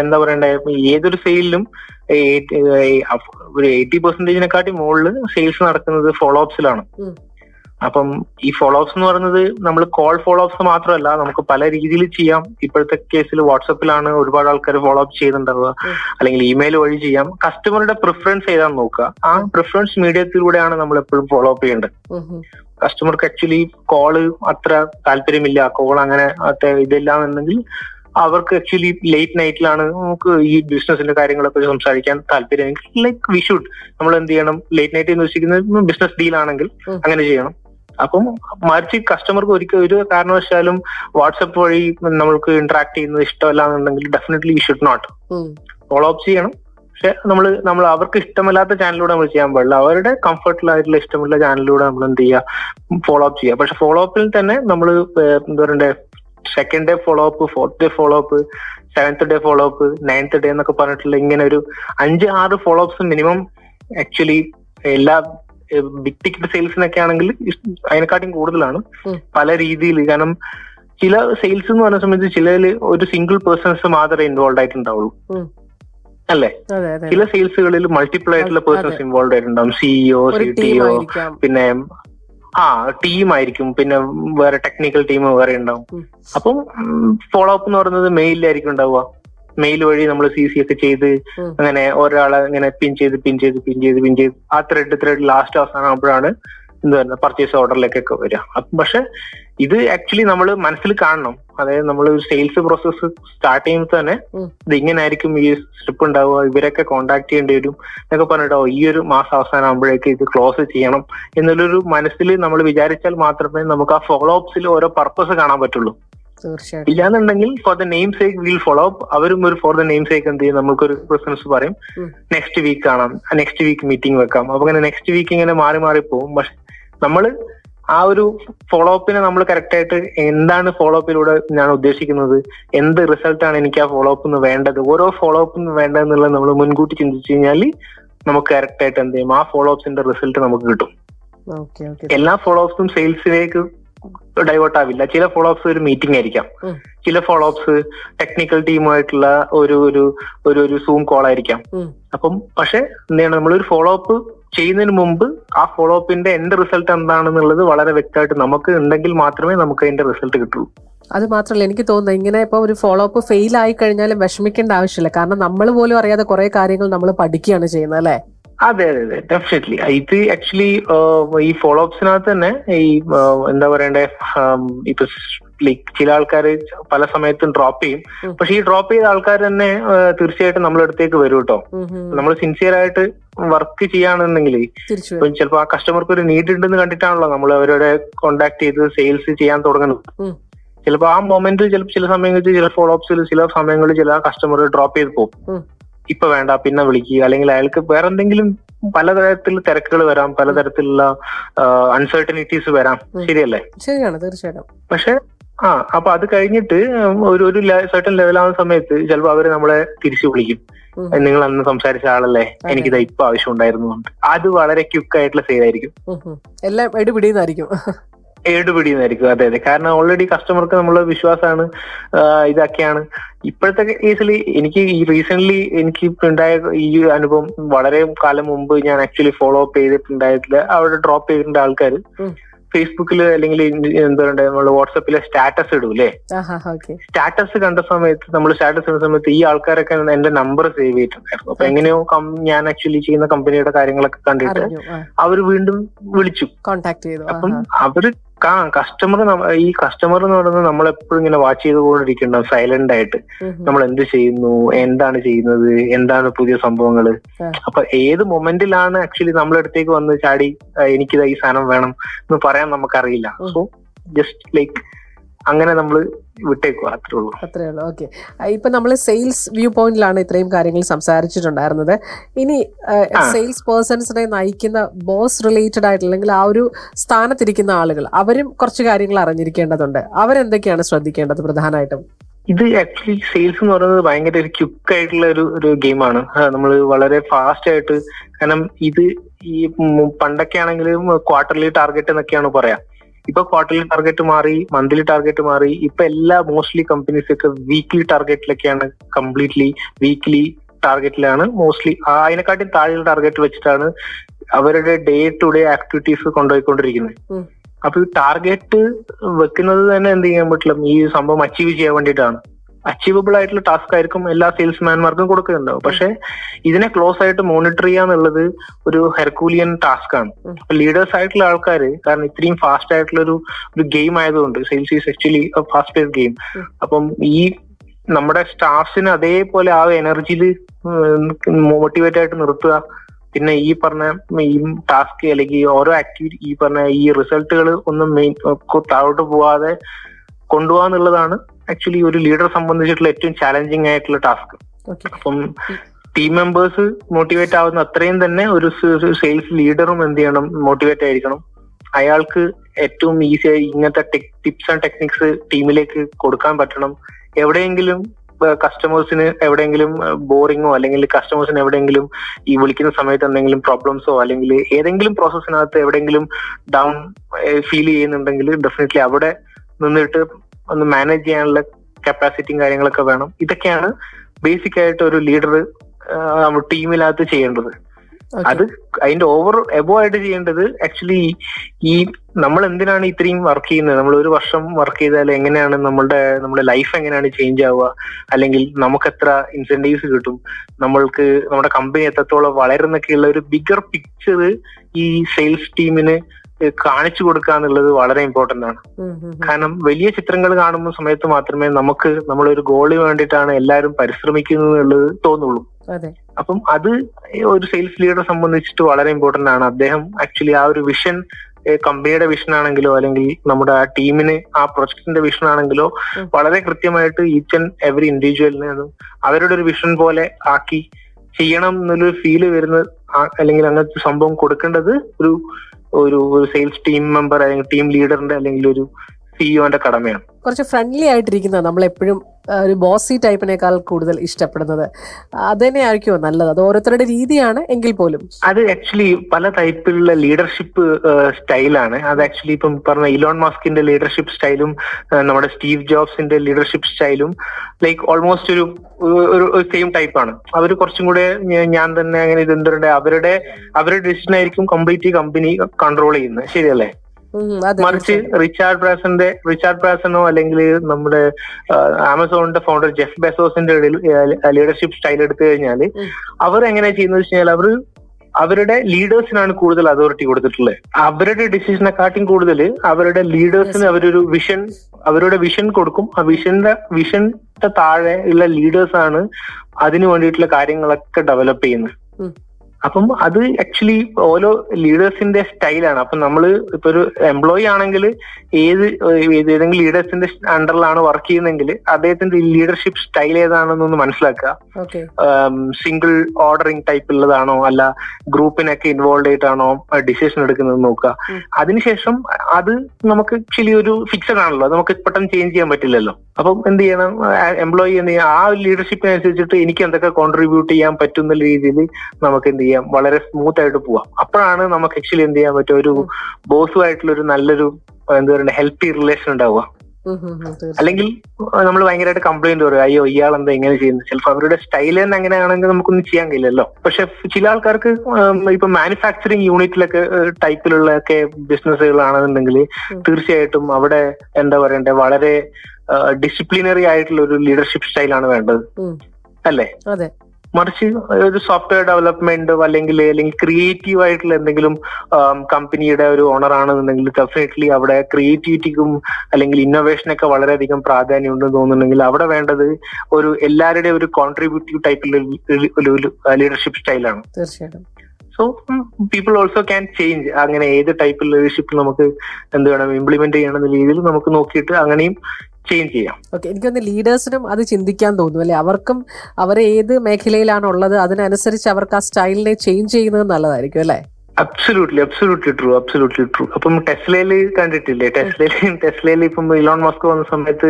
എന്താ പറയണ്ടേ? ഏതൊരു സെയിലിലും ഒരു എയ്റ്റി പെർസെന്റേജിനെക്കാട്ടി മുകളിൽ സെയിൽസ് നടക്കുന്നത് ഫോളോ അപ്സിലാണ്. അപ്പം ഈ ഫോളോ അപ്സ് എന്ന് പറയുന്നത് നമ്മൾ കോൾ ഫോളോ അപ്സ് മാത്രമല്ല നമുക്ക് പല രീതിയിൽ ചെയ്യാം. ഇപ്പോഴത്തെ കേസിൽ വാട്സപ്പിലാണ് ഒരുപാട് ആൾക്കാർ ഫോളോ അപ്പ് ചെയ്യുന്നുണ്ടാവുക അല്ലെങ്കിൽ ഇമെയിൽ വഴി ചെയ്യാം. കസ്റ്റമറുടെ പ്രിഫറൻസ് ഏതാന്ന് നോക്കുക. ആ പ്രിഫറൻസ് മീഡിയത്തിലൂടെയാണ് നമ്മൾ എപ്പോഴും ഫോളോ അപ്പ് ചെയ്യേണ്ടത്. കസ്റ്റമർക്ക് ആക്ച്വലി കോൾ അത്ര താല്പര്യമില്ല. കോൾ അങ്ങനെ ഇതെല്ലാം എന്നുണ്ടെങ്കിൽ അവർക്ക് ആക്ച്വലി ലേറ്റ് നൈറ്റിലാണ് നമുക്ക് ഈ ബിസിനസിന്റെ കാര്യങ്ങളൊക്കെ സംസാരിക്കാൻ താല്പര്യമെങ്കിൽ ലൈക്ക് വി ഷുഡ് നമ്മൾ എന്ത് ചെയ്യണം? ലേറ്റ് നൈറ്റ് എന്ന് വെച്ചിരിക്കുന്നത് ബിസിനസ് ഡീൽ ആണെങ്കിൽ അങ്ങനെ ചെയ്യണം. അപ്പം മറിച്ച് കസ്റ്റമർക്ക് ഒരിക്കൽ ഒരു കാരണവശാലും വാട്സപ്പ് വഴി നമ്മൾക്ക് ഇന്ററാക്ട് ചെയ്യുന്നത് ഇഷ്ടമല്ല എന്നുണ്ടെങ്കിൽ definitely we should not. Follow up ചെയ്യണം. പക്ഷെ നമ്മൾ നമ്മൾ അവർക്ക് ഇഷ്ടമല്ലാത്ത ചാനലിലൂടെ നമ്മൾ ചെയ്യാൻ പാടില്ല. അവരുടെ കംഫർട്ടിലായിട്ടുള്ള ഇഷ്ടമുള്ള ചാനലിലൂടെ നമ്മൾ എന്ത് ചെയ്യുക ഫോളോ അപ്പ് ചെയ്യുക പക്ഷെ ഫോളോ അപ്പിൽ തന്നെ നമ്മൾ എന്താ പറയണ്ടേ? Second day follow up fourth day follow up seventh day follow up ninth day എന്നൊക്കെ പറഞ്ഞിട്ടുള്ള ഇങ്ങനെ ഒരു അഞ്ച് ആറ് ഫോളോ അപ്സ് മിനിമം ആക്ച്വലി എല്ലാ ബിഗ് ടിക്കറ്റ് സെയിൽസിനൊക്കെ ആണെങ്കിൽ അതിനെക്കാട്ടിയും കൂടുതലാണ്. പല രീതിയിൽ കാരണം ചില സെയിൽസ് എന്ന് പറഞ്ഞ സമയത്ത് ചിലതിൽ ഒരു സിംഗിൾ പേഴ്സൺസ് മാത്രമേ ഇൻവോൾവ് ആയിട്ടുണ്ടാവുള്ളൂ. അല്ലേ? ചില സെയിൽസുകളിൽ മൾട്ടിപ്പിൾ ആയിട്ടുള്ള പേഴ്സൺസ് ഇൻവോൾവ് ആയിട്ടുണ്ടാവും. സിഇഒ സി ടി ഒ പിന്നെ ആ ടീം ആയിരിക്കും. പിന്നെ വേറെ ടെക്നിക്കൽ ടീം വേറെ ഉണ്ടാവും. അപ്പം ഫോളോ അപ്പ് എന്ന് പറയുന്നത് മെയിലായിരിക്കും ഉണ്ടാവുക. മെയിൽ വഴി നമ്മൾ സി സി ഒക്കെ ചെയ്ത് അങ്ങനെ ഒരാളെ ഇങ്ങനെ പിൻ ചെയ്ത് പിൻ ചെയ്ത് പിൻ ചെയ്ത് പിൻ ചെയ്ത്. ആ ത്രെഡ് ത്രെഡ് ലാസ്റ്റ് അവസാനം ആകുമ്പോഴാണ് എന്താ പറയുക പർച്ചേസ് ഓർഡറിലേക്കൊക്കെ വരിക. പക്ഷെ ഇത് ആക്ച്വലി നമ്മൾ മനസ്സിൽ കാണണം. അതായത് നമ്മൾ സെയിൽസ് പ്രോസസ്സ് സ്റ്റാർട്ട് ചെയ്യുമ്പോൾ തന്നെ. ഇത് ഇങ്ങനെ ആയിരിക്കും ഈ സ്ട്രിപ്പ് ഉണ്ടാവുക ഇവരൊക്കെ കോണ്ടാക്ട് ചെയ്യേണ്ടി വരും എന്നൊക്കെ പറഞ്ഞിട്ടോ ഈ ഒരു മാസം അവസാനം ആകുമ്പോഴേക്ക് ഇത് ക്ലോസ് ചെയ്യണം എന്നുള്ളൊരു മനസ്സിൽ നമ്മൾ വിചാരിച്ചാൽ മാത്രമേ നമുക്ക് ആ ഫോളോ അപ്സിൽ ഓരോ പർപ്പസ് കാണാൻ പറ്റുള്ളൂ. തീർച്ചയായിട്ടും. ഇല്ലാന്നുണ്ടെങ്കിൽ for the name sake will follow up അവരും ഒരു ഫോർ ദ നെയിം സേക്ക് എന്ത് ചെയ്യും? നമുക്കൊരു പ്രിഫറൻസ് പറയും. നെക്സ്റ്റ് വീക്ക് കാണാം. നെക്സ്റ്റ് വീക്ക് മീറ്റിംഗ് വെക്കാം. അപ്പൊ അങ്ങനെ നെക്സ്റ്റ് വീക്ക് ഇങ്ങനെ മാറി മാറി പോകും. പക്ഷെ നമ്മൾ ആ ഒരു ഫോളോ അപ്പിനെ നമ്മൾ കറക്റ്റ് ആയിട്ട് എന്താണ് ഫോളോ അപ്പിലൂടെ ഞാൻ ഉദ്ദേശിക്കുന്നത്? എന്ത് റിസൾട്ട് ആണ് എനിക്ക് ആ ഫോളോ അപ്പ് വേണ്ടത്? ഓരോ ഫോളോ അപ്പ് വേണ്ടതെന്നുള്ളത് നമ്മൾ മുൻകൂട്ടി ചിന്തിച്ചു കഴിഞ്ഞാൽ നമുക്ക് കറക്റ്റ് ആയിട്ട് എന്ത് ചെയ്യും? ആ ഫോളോ അപ്സിന്റെ റിസൾട്ട് നമുക്ക് കിട്ടും. എല്ലാ ഫോളോ അപ്സും സെയിൽസിലേക്ക് ഡൈവേർട്ട് ആവില്ല. ചില ഫോളോ അപ്സ് ഒരു മീറ്റിംഗ് ആയിരിക്കാം. ചില ഫോളോ അപ്സ് ടെക്നിക്കൽ ടീമുമായിട്ടുള്ള ഒരു ഒരു ഒരു ഒരു സൂം കോൾ ആയിരിക്കാം. അപ്പം പക്ഷെ എന്താണ് നമ്മളൊരു ഫോളോ അപ്പ് ചെയ്യുന്നതിന് മുമ്പ് ആ ഫോളോ അപ്പിന്റെ എന്റെ റിസൾട്ട് എന്താണെന്നുള്ളത് വളരെ വ്യക്തമായിട്ട് നമുക്ക് ഉണ്ടെങ്കിൽ മാത്രമേ നമുക്ക് അതിന്റെ റിസൾട്ട് കിട്ടുള്ളൂ. അത് മാത്രമല്ല എനിക്ക് തോന്നുന്നത് ഇങ്ങനെ ഇപ്പൊ ഒരു ഫോളോ അപ്പ് ഫെയിൽ ആയി കഴിഞ്ഞാലും വിഷമിക്കേണ്ട ആവശ്യമില്ല. കാരണം നമ്മൾ പോലും അറിയാതെ കുറെ കാര്യങ്ങൾ നമ്മൾ പഠിക്കുകയാണ് ചെയ്യുന്നത് അല്ലെ? അതെ അതെ അതെ. ഡെഫിനറ്റ്ലി ഇത് ആക്ച്വലി ഈ ഫോളോ അപ്സിനകത്ത് തന്നെ ഈ എന്താ പറയണ്ടേ ഇപ്പൊ ലൈക്ക് ചില ആൾക്കാർ പല സമയത്തും ഡ്രോപ്പ് ചെയ്യും. പക്ഷെ ഈ ഡ്രോപ്പ് ചെയ്ത ആൾക്കാർ തന്നെ തീർച്ചയായിട്ടും നമ്മളടുത്തേക്ക് വരും കേട്ടോ നമ്മൾ സിൻസിയർ ആയിട്ട് വർക്ക് ചെയ്യാണെന്നുണ്ടെങ്കിൽ ഇപ്പം ചിലപ്പോൾ ആ കസ്റ്റമർക്ക് ഒരു നീഡ് ഉണ്ടെന്ന് കണ്ടിട്ടാണല്ലോ നമ്മൾ അവരുടെ കോണ്ടാക്ട് ചെയ്ത് സെയിൽസ് ചെയ്യാൻ തുടങ്ങുന്നത്. ചിലപ്പോൾ ആ മൊമെന്റിൽ ചിലപ്പോൾ ചില സമയങ്ങളിൽ ചില ഫോളോ അപ്സിൽ ചില സമയങ്ങളിൽ ചില കസ്റ്റമർ ഡ്രോപ്പ് ചെയ്ത് പോകും. ഇപ്പൊ വേണ്ട പിന്നെ വിളിക്കുക. അല്ലെങ്കിൽ അയാൾക്ക് വേറെ എന്തെങ്കിലും പലതരത്തിൽ തിരക്കുകൾ വരാം പലതരത്തിലുള്ള അൺസർട്ടനിറ്റീസ് വരാം. ശരിയല്ലേ? ശരിയാണ് തീർച്ചയായിട്ടും. പക്ഷെ ആ അപ്പൊ അത് കഴിഞ്ഞിട്ട് ഒരു ഒരു സർട്ടൻ ലെവലാവുന്ന സമയത്ത് ചിലപ്പോൾ അവർ നമ്മളെ തിരിച്ചു വിളിക്കും. നിങ്ങൾ അന്ന് സംസാരിച്ച ആളല്ലേ? എനിക്ക് എനിക്കിത് ഇപ്പൊ ആവശ്യം ഉണ്ടായിരുന്നു അത് വളരെ ക്വിക്ക് ആയിട്ടുള്ള സെയിൽ ആയിരിക്കും എല്ലാം ഉം. എടുപിടിയെന്നായിരിക്കും ഏടുപിടിയെന്നായിരിക്കും. അതെ അതെ. കാരണം ഓൾറെഡി കസ്റ്റമർക്ക് നമ്മളെ വിശ്വാസമാണ് ഇതൊക്കെയാണ്. ഇപ്പോഴത്തെ കേസിൽ എനിക്ക് ഈ റീസെന്റ് എനിക്ക് ഉണ്ടായ ഈ അനുഭവം വളരെ കാലം മുമ്പ് ഞാൻ ആക്ച്വലി ഫോളോ അപ്പ് ചെയ്തിട്ടുണ്ടായിട്ടില്ല. അവിടെ ഡ്രോപ്പ് ചെയ്തിട്ടുണ്ട് ആൾക്കാർ. ഫേസ്ബുക്കിൽ അല്ലെങ്കിൽ എന്താ പറയുക നമ്മൾ വാട്സപ്പിലെ സ്റ്റാറ്റസ് ഇടൂലേ സ്റ്റാറ്റസ് കണ്ട സമയത്ത് നമ്മൾ സ്റ്റാറ്റസ് ഇടുന്ന സമയത്ത് ഈ ആൾക്കാരൊക്കെ എന്റെ നമ്പർ സേവ് ചെയ്തിട്ടുണ്ടായിരുന്നു. അപ്പൊ എങ്ങനെയോ ഞാൻ ആക്ച്വലി ചെയ്യുന്ന കമ്പനിയുടെ കാര്യങ്ങളൊക്കെ കണ്ടിട്ട് അവർ വീണ്ടും വിളിച്ചു. കോൺടാക്ട് ചെയ്തു അപ്പം അവർ കസ്റ്റമർ ഈ കസ്റ്റമർ എന്ന് പറയുന്നത് നമ്മൾ എപ്പോഴും ഇങ്ങനെ വാച്ച് ചെയ്തുകൊണ്ടിരിക്കണം സൈലന്റ് ആയിട്ട്. നമ്മൾ എന്ത് ചെയ്യുന്നു എന്താണ് ചെയ്യുന്നത് എന്താണ് പുതിയ സംഭവങ്ങൾ. അപ്പൊ ഏത് മൊമെന്റിലാണ് ആക്ച്വലി നമ്മളടുത്തേക്ക് വന്ന് ചാടി എനിക്കിത് ഈ സാധനം വേണം എന്ന് പറയാൻ നമുക്കറിയില്ല സോ ജസ്റ്റ് ലൈക്ക് അങ്ങനെ നമ്മൾ വിട്ടേക്കുക അത്രേ ഉള്ളൂ. അത്രേ ഉള്ളൂ. ഓക്കെ ഇപ്പൊ നമ്മൾ സെയിൽസ് വ്യൂ പോയിന്റിലാണ് ഇത്രയും കാര്യങ്ങൾ സംസാരിച്ചിട്ടുണ്ടായിരുന്നത്. ഇനി. സെയിൽസ് പേഴ്സൺസിനെ നയിക്കുന്ന ബോസ് റിലേറ്റഡ് ആയിട്ട് അല്ലെങ്കിൽ ആ ഒരു സ്ഥാനത്തിരിക്കുന്ന ആളുകൾ അവരും കുറച്ച് കാര്യങ്ങൾ അറിഞ്ഞിരിക്കേണ്ടതുണ്ട്. അവരെന്തൊക്കെയാണ് ശ്രദ്ധിക്കേണ്ടത് പ്രധാനമായിട്ടും? ഇത് ആക്ച്വലി സെയിൽസ് എന്ന് പറയുന്നത് ഭയങ്കര ഒരു ക്യുക്ക് ആയിട്ടുള്ള ഒരു ഒരു ഗെയിമാണ് നമ്മൾ വളരെ ഫാസ്റ്റ് ആയിട്ട് കാരണം ഇത് ഈ പണ്ടൊക്കെ ആണെങ്കിലും ക്വാർട്ടർലി ടാർഗറ്റ് എന്നൊക്കെയാണ് പറയാ. ഇപ്പൊ ക്വാർട്ടർലി ടാർഗറ്റ് മാറി മന്ത്ലി ടാർഗറ്റ് മാറി. ഇപ്പൊ എല്ലാ മോസ്റ്റ്ലി കമ്പനീസ് ഒക്കെ വീക്ക്ലി ടാർഗറ്റിലൊക്കെയാണ് കംപ്ലീറ്റ്ലി വീക്ക്ലി ടാർഗറ്റിലാണ് മോസ്റ്റ്ലി അതിനെക്കാട്ടിയും താഴെയുള്ള ടാർഗറ്റ് വെച്ചിട്ടാണ് അവരുടെ ഡേ ടു ഡേ ആക്ടിവിറ്റീസ് കൊണ്ടുപോയിക്കൊണ്ടിരിക്കുന്നത്. അപ്പൊ ഈ ടാർഗറ്റ് വെക്കുന്നത് തന്നെ എന്ത് ചെയ്യാൻ പറ്റില്ല? ഈ സംഭവം അച്ചീവ് ചെയ്യാൻ വേണ്ടിയിട്ടാണ്. അച്ചീവബിൾ ആയിട്ടുള്ള ടാസ്ക് ആയിരിക്കും എല്ലാ സെയിൽസ്മാൻമാർക്കും കൊടുക്കുന്നുണ്ടാവും. പക്ഷെ ഇതിനെ ക്ലോസ് ആയിട്ട് മോണിറ്റർ ചെയ്യാന്നുള്ളത് ഒരു ഹെർക്കൂലിയൻ ടാസ്ക് ആണ്. ലീഡേഴ്സ് ആയിട്ടുള്ള ആൾക്കാർ കാരണം ഇത്രയും ഫാസ്റ്റ് ആയിട്ടുള്ള ഒരു ഒരു ഗെയിം ആയതുകൊണ്ട് sales is actually fast pace game അപ്പം ഈ നമ്മുടെ സ്റ്റാഫ്സിന് അതേപോലെ ആ എനർജിയിൽ മോട്ടിവേറ്റ് ആയിട്ട് നിർത്തുക. പിന്നെ ഈ പറഞ്ഞ ഈ ടാസ്ക് അല്ലെങ്കിൽ ഓരോ ആക്ടിവിറ്റി ഈ പറഞ്ഞ ഈ റിസൾട്ടുകൾ ഒന്നും മെയിൻ താഴോട്ട് പോവാതെ കൊണ്ടുപോകാന്നുള്ളതാണ് ആക്ച്വലി ഒരു ലീഡർ സംബന്ധിച്ചിട്ടുള്ള ഏറ്റവും ചാലഞ്ചിങ് ആയിട്ടുള്ള ടാസ്ക് അപ്പം ടീം മെമ്പേഴ്സ് മോട്ടിവേറ്റ് ആവുന്ന അത്രയും തന്നെ ഒരു സെയിൽസ് ലീഡറും എന്ത് ചെയ്യണം മോട്ടിവേറ്റ് ആയിരിക്കണം. അയാൾക്ക് ഏറ്റവും ഈസി ആയി ഇങ്ങനത്തെ ടിപ്സ് ആൻഡ് ടെക്നിക്സ് ടീമിലേക്ക് കൊടുക്കാൻ പറ്റണം. എവിടെയെങ്കിലും കസ്റ്റമേഴ്സിന് എവിടെയെങ്കിലും ബോറിങ്ങോ അല്ലെങ്കിൽ കസ്റ്റമേഴ്സിന് എവിടെയെങ്കിലും ഈ വിളിക്കുന്ന സമയത്ത് എന്തെങ്കിലും പ്രോബ്ലംസോ അല്ലെങ്കിൽ ഏതെങ്കിലും പ്രോസസ്സിനകത്ത് എവിടെയെങ്കിലും ഡൗൺ ഫീൽ ചെയ്യുന്നുണ്ടെങ്കിൽ ഡെഫിനറ്റ്ലി അവിടെ നിന്നിട്ട് ഒന്ന് മാനേജ് ചെയ്യാനുള്ള കപ്പാസിറ്റിയും കാര്യങ്ങളൊക്കെ വേണം. ഇതൊക്കെയാണ് ബേസിക് ആയിട്ട് ഒരു ലീഡർ ടീമിനകത്ത് ചെയ്യേണ്ടത്. അത് അതിന്റെ ഓവർ എബോ ആയിട്ട് ചെയ്യേണ്ടത് ആക്ച്വലി ഈ നമ്മൾ എന്തിനാണ് ഇത്രയും വർക്ക് ചെയ്യുന്നത്? നമ്മൾ ഒരു വർഷം വർക്ക് ചെയ്താൽ എങ്ങനെയാണ് നമ്മളുടെ നമ്മുടെ ലൈഫ് എങ്ങനെയാണ് ചേഞ്ച് ആവുക? അല്ലെങ്കിൽ നമുക്ക് എത്ര ഇൻസെന്റീവ്സ് കിട്ടും? നമ്മൾക്ക് നമ്മുടെ കമ്പനി എത്രത്തോളം വളരുന്നൊക്കെയുള്ള ഒരു ബിഗർ പിക്ചർ ഈ സെയിൽസ് ടീമിന് കാണിച്ചു കൊടുക്കുക എന്നുള്ളത് വളരെ ഇമ്പോർട്ടന്റ് ആണ്. കാരണം വലിയ ചിത്രങ്ങൾ കാണുന്ന സമയത്ത് മാത്രമേ നമുക്ക് നമ്മളൊരു ഗോളിന് വേണ്ടിയിട്ടാണ് എല്ലാവരും പരിശ്രമിക്കുന്നത് എന്നുള്ളത് തോന്നുള്ളൂ. അപ്പം അത് ഒരു സെയിൽസ് ലീഡറെ സംബന്ധിച്ചിട്ട് വളരെ ഇമ്പോർട്ടന്റ് ആണ്. അദ്ദേഹം ആക്ച്വലി ആ ഒരു വിഷൻ കമ്പനിയുടെ വിഷൻ ആണെങ്കിലോ അല്ലെങ്കിൽ നമ്മുടെ ആ ടീമിന് ആ പ്രൊജക്ടിന്റെ വിഷൻ ആണെങ്കിലോ വളരെ കൃത്യമായിട്ട് ഈച്ച് ആൻഡ് എവറി ഇൻഡിവിജ്വലിനെ അവരുടെ ഒരു വിഷൻ പോലെ ആക്കി ചെയ്യണം എന്നൊരു ഫീൽ വരുന്ന അല്ലെങ്കിൽ അങ്ങനത്തെ സംഭവം കൊടുക്കേണ്ടത് ഒരു ഒരു ഒരു സെയിൽസ് ടീം മെമ്പർ അല്ലെങ്കിൽ ടീം ലീഡറിന്റെ അല്ലെങ്കിൽ ഒരു സിഇഒന്റെ കടമയാണ്. കുറച്ച് ഫ്രണ്ട്ലി ആയിട്ടിരിക്കുന്ന നമ്മൾ എപ്പോഴും ഒരു ബോസി ടൈപ്പിനേക്കാൾ കൂടുതൽ ഇഷ്ടപ്പെടുന്നത്. അത് തന്നെയായിരിക്കുമോ നല്ലത്? അത് ഓരോരുത്തരുടെ രീതിയാണ് എങ്കിൽ പോലും. അത് ആക്ച്വലി പല ടൈപ്പിലുള്ള ലീഡർഷിപ്പ് സ്റ്റൈലാണ് അത് ആക്ച്വലി ഇപ്പം പറഞ്ഞ ഇലോൺ മാസ്കിന്റെ ലീഡർഷിപ്പ് സ്റ്റൈലും നമ്മുടെ സ്റ്റീവ് ജോബ്സിന്റെ ലീഡർഷിപ്പ് സ്റ്റൈലും ലൈക്ക് ഓൾമോസ്റ്റ് ഒരു ഒരു സെയിം ടൈപ്പാണ് അവർ കുറച്ചും കൂടെ ഞാൻ തന്നെ അങ്ങനെ ഇതെന്തുണ്ട് അവരുടെ അവരുടെ ഡിസിഷൻ ആയിരിക്കും കംപ്ലീറ്റ് കമ്പനി കൺട്രോൾ ചെയ്യുന്നത്. ശരിയല്ലേ? മറിച്ച് റിച്ചാർഡ് ബ്രാസന്റെ റിച്ചാർഡ് ബ്രാസനോ അല്ലെങ്കിൽ നമ്മുടെ ആമസോണിന്റെ ഫൗണ്ടർ ജെഫ് ബെസോസിന്റെ ലീഡർഷിപ്പ് സ്റ്റൈൽ എടുത്തു കഴിഞ്ഞാൽ അവർ എങ്ങനെ ചെയ്യുന്നത് വെച്ച് കഴിഞ്ഞാൽ അവർ അവരുടെ ലീഡേഴ്സിനാണ് കൂടുതൽ അതോറിറ്റി കൊടുത്തിട്ടുള്ളത് അവരുടെ ഡിസിഷനെക്കാട്ടും കൂടുതൽ അവരുടെ ലീഡേഴ്സിന് അവരൊരു വിഷൻ അവരുടെ വിഷൻ കൊടുക്കും. ആ വിഷന്റെ വിഷന്റെ താഴെ ഉള്ള ലീഡേഴ്സ് ആണ് അതിനു വേണ്ടിയിട്ടുള്ള കാര്യങ്ങളൊക്കെ ഡെവലപ്പ് ചെയ്യുന്നത്. അപ്പം അത് ആക്ച്വലി ഓരോ ലീഡേഴ്സിന്റെ സ്റ്റൈലാണ് അപ്പൊ നമ്മൾ ഇപ്പൊ ഒരു എംപ്ലോയി ആണെങ്കിൽ ഏത് ഏത് ഏതെങ്കിലും ലീഡേഴ്സിന്റെ അണ്ടറിലാണ് വർക്ക് ചെയ്യുന്നതെങ്കിൽ അദ്ദേഹത്തിന്റെ ലീഡർഷിപ്പ് സ്റ്റൈൽ ഏതാണെന്നൊന്ന് മനസ്സിലാക്കുക. സിംഗിൾ ഓർഡറിംഗ് ടൈപ്പ് ഉള്ളതാണോ? അല്ല ഗ്രൂപ്പിനൊക്കെ ഇൻവോൾവ് ആയിട്ടാണോ ഡിസിഷൻ എടുക്കുന്നത് നോക്കുക. അതിനുശേഷം അത് നമുക്ക് ആക്ച്വലി ഒരു ഫിക്സഡ് ആണല്ലോ. നമുക്ക് പെട്ടെന്ന് ചേഞ്ച് ചെയ്യാൻ പറ്റില്ലല്ലോ. അപ്പം എന്ത് ചെയ്യണം? എംപ്ലോയി എന്ത് ചെയ്യണം? ആ ലീഡർഷിപ്പിനനുസരിച്ചിട്ട് എനിക്ക് എന്തൊക്കെ കോൺട്രിബ്യൂട്ട് ചെയ്യാൻ പറ്റുന്ന രീതിയിൽ നമുക്ക് എന്ത് ചെയ്യാം? വളരെ സ്മൂത്ത് ആയിട്ട് പോവാം. അപ്പോഴാണ് നമുക്ക് ആക്ച്വലി എന്ത് ചെയ്യാൻ പറ്റും ഒരു ബോസുമായിട്ടുള്ള ഒരു നല്ലൊരു എന്താ പറയുക ഹെൽത്തി റിലേഷൻ ഉണ്ടാവുക. അല്ലെങ്കിൽ നമ്മൾ ഭയങ്കരമായിട്ട് കംപ്ലൈന്റ് പറയും. അയ്യോ ഇയാൾ എന്താ ഇങ്ങനെ ചെയ്യുന്നത്? ചിലപ്പോൾ അവരുടെ സ്റ്റൈൽ തന്നെ അങ്ങനെയാണെങ്കിൽ നമുക്കൊന്നും ചെയ്യാൻ കഴിയില്ലല്ലോ. പക്ഷെ ചില ആൾക്കാർക്ക് ഇപ്പൊ മാനുഫാക്ചറിങ് യൂണിറ്റിലൊക്കെ ടൈപ്പിലുള്ള ഒക്കെ ബിസിനസ്സുകളാണെന്നുണ്ടെങ്കിൽ തീർച്ചയായിട്ടും അവിടെ എന്താ പറയണ്ടേ വളരെ ഡിസിപ്ലിനറി ആയിട്ടുള്ള ഒരു ലീഡർഷിപ്പ് സ്റ്റൈലാണ് വേണ്ടത്. അല്ലേ? മറിച്ച് ഒരു സോഫ്റ്റ്വെയർ ഡെവലപ്മെന്റ് അല്ലെങ്കിൽ അല്ലെങ്കിൽ ക്രിയേറ്റീവ് ആയിട്ടുള്ള എന്തെങ്കിലും കമ്പനിയുടെ ഒരു ഓണർ ആണെന്നുണ്ടെങ്കിൽ ഡെഫിനറ്റ്ലി അവിടെ ക്രിയേറ്റിവിറ്റിക്കും അല്ലെങ്കിൽ ഇന്നോവേഷനൊക്കെ വളരെയധികം പ്രാധാന്യം ഉണ്ടെന്ന് തോന്നുന്നുണ്ടെങ്കിൽ അവിടെ വേണ്ടത് ഒരു എല്ലാവരുടെയും ഒരു കോൺട്രിബ്യൂട്ടീവ് ടൈപ്പിലുള്ള ഒരു ലീഡർഷിപ്പ് സ്റ്റൈലാണ് തീർച്ചയായിട്ടും. So people also can change അങ്ങനെ ഏത് ടൈപ്പ് ലീഡർഷിപ്പ് നമുക്ക് എന്ത് വേണം ഇംപ്ലിമെന്റ് ചെയ്യണം എന്ന രീതിയിൽ നമുക്ക് നോക്കിയിട്ട് അങ്ങനെയും ചേഞ്ച് ചെയ്യാം. ഓക്കെ എനിക്കൊന്ന് ലീഡേഴ്സിനും അത് ചിന്തിക്കാൻ തോന്നുന്നു അല്ലെ? അവർക്കും അവർ ഏത് മേഖലയിലാണ് ഉള്ളത് അതിനനുസരിച്ച് അവർക്ക് ആ സ്റ്റൈലിനെ ചേഞ്ച് ചെയ്യുന്നത് നല്ലതായിരിക്കും അല്ലെ? Absolutely absolutely true absolutely true അപ്പം ടെസ്ലയിൽ കണ്ടിട്ടില്ലേ? ടെസ്ലയിൽ ടെസ്ലയിൽ ഇപ്പം ഇലോൺ മസ്ക് വന്ന സമയത്ത്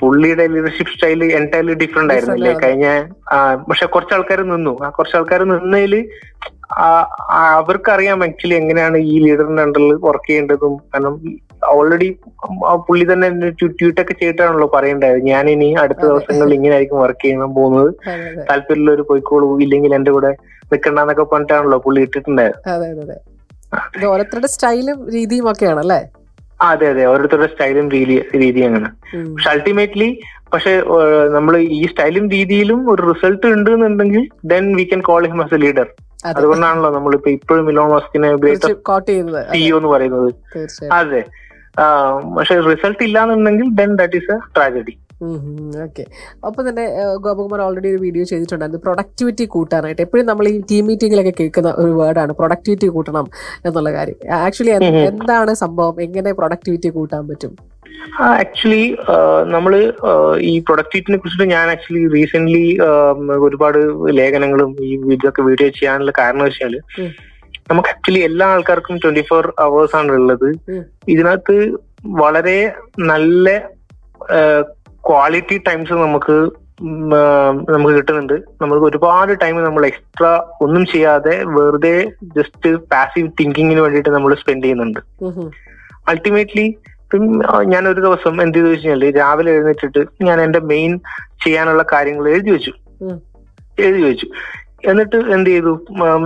പുള്ളിയുടെ ലീഡർഷിപ്പ് സ്റ്റൈൽ എന്റയർലി ഡിഫറെന്റ് ആയിരുന്നില്ലേ? അല്ലേ? കഴിഞ്ഞ പക്ഷെ കുറച്ച് ആൾക്കാർ നിന്നു. ആ കുറച്ച് ആൾക്കാർ നിന്നതിൽ അവർക്കറിയാം ആക്ച്വലി എങ്ങനെയാണ് ഈ ലീഡറിന്റെ അണ്ടറിൽ വർക്ക് ചെയ്യേണ്ടതും. കാരണം ഓൾറെഡി പുള്ളി തന്നെ ട്വീറ്റൊക്കെ ചെയ്തിട്ടാണല്ലോ പറയേണ്ടത് ഞാൻ ഇനി അടുത്ത ദിവസങ്ങളിൽ ഇങ്ങനെ ആയിരിക്കും വർക്ക് ചെയ്യാൻ പോകുന്നത് താല്പര്യമുള്ള ഒരു താല്പര്യമുള്ളവർ പോയിക്കോളൂ ഇല്ലെങ്കിൽ എന്റെ കൂടെ നിൽക്കണ്ടെന്നൊക്കെ പറഞ്ഞിട്ടാണല്ലോ പുള്ളി ഇട്ടിട്ടുണ്ടായത്. ഓരോരുത്തരുടെ സ്റ്റൈലും രീതിയും ഒക്കെയാണ് അല്ലേ? ആ, അതെ അതെ. ഓരോരുത്തരുടെ സ്റ്റൈലും രീതി രീതി അങ്ങനെ. പക്ഷെ അൾട്ടിമേറ്റ്ലി പക്ഷെ നമ്മൾ ഈ സ്റ്റൈലും രീതിയിലും ഒരു റിസൾട്ട് ഉണ്ട് എന്നുണ്ടെങ്കിൽ then we can call him as a leader അതുകൊണ്ടാണല്ലോ നമ്മൾ നമ്മളിപ്പോ ഇപ്പോഴും ഇലോൺ മസ്കിനെ സിഇഒ എന്ന് പറയുന്നത്. അതെ. പക്ഷെ റിസൾട്ട് ഇല്ലാന്നുണ്ടെങ്കിൽ then that is a tragedy okay അപ്പോൾ തന്നെ ഗോപകുമാർ ഓൾറെഡി ഒരു വീഡിയോ ചെയ്തിട്ടുണ്ടായിരുന്നു. പ്രൊഡക്ടിവിറ്റി കൂട്ടാനായിട്ട്. എപ്പോഴും നമ്മൾ ഈ ടീം മീറ്റിംഗിലൊക്കെ കേൾക്കുന്ന ഒരു വേർഡാണ് പ്രൊഡക്ടിവിറ്റി കൂട്ടണം എന്നുള്ള കാര്യം. ആക്ച്വലി. എന്താണ് സംഭവം? എങ്ങനെ പ്രൊഡക്ടിവിറ്റി കൂട്ടാൻ പറ്റും? ആക്ച്വലി നമ്മൾ ഈ പ്രൊഡക്ടിവിറ്റിനെ കുറിച്ചിട്ട് ഞാൻ ആക്ച്വലി റീസെന്റ് ഒരുപാട് ലേഖനങ്ങളും ഈ ഇതൊക്കെ വീഡിയോ ചെയ്യാനുള്ള കാരണം വെച്ചാൽ നമുക്ക് ആക്ച്വലി എല്ലാ ആൾക്കാർക്കും ട്വന്റി ഫോർ അവേഴ്സ് ആണ് ഉള്ളത്. ഇതിനകത്ത് വളരെ നല്ല ക്വാളിറ്റി ടൈംസ് നമുക്ക് നമുക്ക് കിട്ടുന്നുണ്ട്. നമുക്ക് ഒരുപാട് ടൈം നമ്മൾ എക്സ്ട്രാ ഒന്നും ചെയ്യാതെ വെറുതെ ജസ്റ്റ് പാസീവ് തിങ്കിങ്ങിന് വേണ്ടിയിട്ട് നമ്മൾ സ്പെൻഡ് ചെയ്യുന്നുണ്ട്. അൾട്ടിമേറ്റ്ലി ഞാൻ ഒരു ദിവസം എന്ത് ചെയ്തു വെച്ചാൽ രാവിലെ എഴുന്നേറ്റിട്ട് ഞാൻ എന്റെ മെയിൻ ചെയ്യാനുള്ള കാര്യങ്ങൾ എഴുതി വെച്ചു. എഴുതി വെച്ചു. എന്നിട്ട് എന്ത് ചെയ്തു?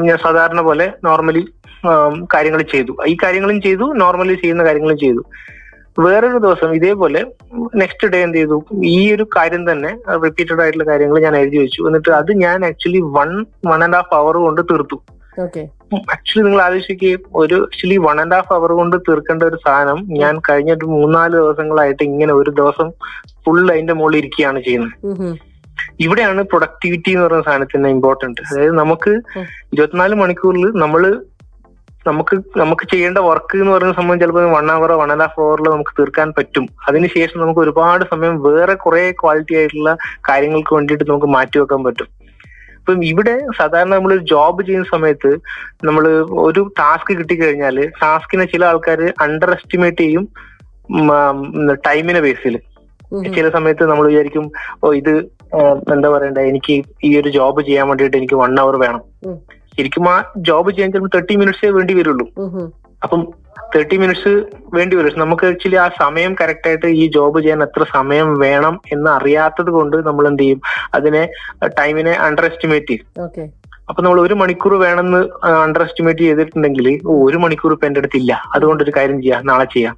ഞാൻ സാധാരണ പോലെ നോർമലി കാര്യങ്ങൾ ചെയ്തു. ഈ കാര്യങ്ങളും ചെയ്തു നോർമലി ചെയ്യുന്ന കാര്യങ്ങളും ചെയ്തു. വേറൊരു ദിവസം ഇതേപോലെ നെക്സ്റ്റ് ഡേ എന്ത് ചെയ്തു? ഈ ഒരു കാര്യം തന്നെ റിപ്പീറ്റഡ് ആയിട്ടുള്ള കാര്യങ്ങൾ ഞാൻ എഴുതി വെച്ചു. എന്നിട്ട് അത് ഞാൻ actually one one and half hour കൊണ്ട് തീർത്തു. ആക്ച്വലി നിങ്ങൾ ആലോചിക്കുകയും ഒരു actually one and half hour കൊണ്ട് തീർക്കേണ്ട ഒരു സാധനം ഞാൻ കഴിഞ്ഞ ഒരു മൂന്നാൽ ദിവസങ്ങളായിട്ട് ഇങ്ങനെ ഒരു ദിവസം ഫുൾ അതിന്റെ മുകളിൽ ഇരിക്കുകയാണ് ചെയ്യുന്നത്. ഇവിടെയാണ് പ്രൊഡക്ടിവിറ്റി എന്ന് പറയുന്ന സാധനത്തിന്റെ ഇമ്പോർട്ടന്റ് അതായത് നമുക്ക്. ഇരുപത്തിനാല് മണിക്കൂറിൽ നമ്മൾ നമുക്ക് നമുക്ക് ചെയ്യേണ്ട വർക്ക് എന്ന് പറയുന്ന സമയം ചിലപ്പോൾ one hour one and half അവറിൽ നമുക്ക് തീർക്കാൻ പറ്റും അതിനുശേഷം നമുക്ക് ഒരുപാട് സമയം വേറെ കുറെ ക്വാളിറ്റി ആയിട്ടുള്ള കാര്യങ്ങൾക്ക് വേണ്ടിയിട്ട് നമുക്ക് മാറ്റിവെക്കാൻ പറ്റും ഇപ്പം ഇവിടെ സാധാരണ നമ്മൾ ജോബ് ചെയ്യുന്ന സമയത്ത് നമ്മൾ ഒരു ടാസ്ക് കിട്ടിക്കഴിഞ്ഞാൽ ടാസ്കിനെ ചില ആൾക്കാർ അണ്ടർ എസ്റ്റിമേറ്റ് ചെയ്യും ടൈമിനെ ബേസിൽ. ചില സമയത്ത് നമ്മൾ വിചാരിക്കും ഓ ഇത് എന്താ പറയണ്ടേ എനിക്ക് ഈ ഒരു ജോബ് ചെയ്യാൻ വേണ്ടിയിട്ട് എനിക്ക് വൺ അവർ വേണം. ശരിക്കും ആ ജോബ് ചെയ്യാൻ ചിലപ്പോൾ തേർട്ടി മിനിറ്റ്സേ വേണ്ടി വരുള്ളൂ. അപ്പം തേർട്ടി മിനിറ്റ്സ് വേണ്ടി വരും. നമുക്ക് ആക്ച്വലി ആ സമയം കറക്റ്റ് ആയിട്ട് ഈ ജോബ് ചെയ്യാൻ എത്ര സമയം വേണം എന്ന് അറിയാത്തത് കൊണ്ട് നമ്മൾ എന്ത് ചെയ്യും? അതിനെ ടൈമിനെ അണ്ടർ എസ്റ്റിമേറ്റ് ചെയ്യും. അപ്പൊ നമ്മൾ ഒരു മണിക്കൂർ വേണമെന്ന് അണ്ടർ എസ്റ്റിമേറ്റ് ചെയ്തിട്ടുണ്ടെങ്കിൽ ഒരു മണിക്കൂർ ഇപ്പൊ എന്റെ അടുത്തില്ല അതുകൊണ്ട് ഒരു കാര്യം ചെയ്യാം. നാളെ ചെയ്യാം.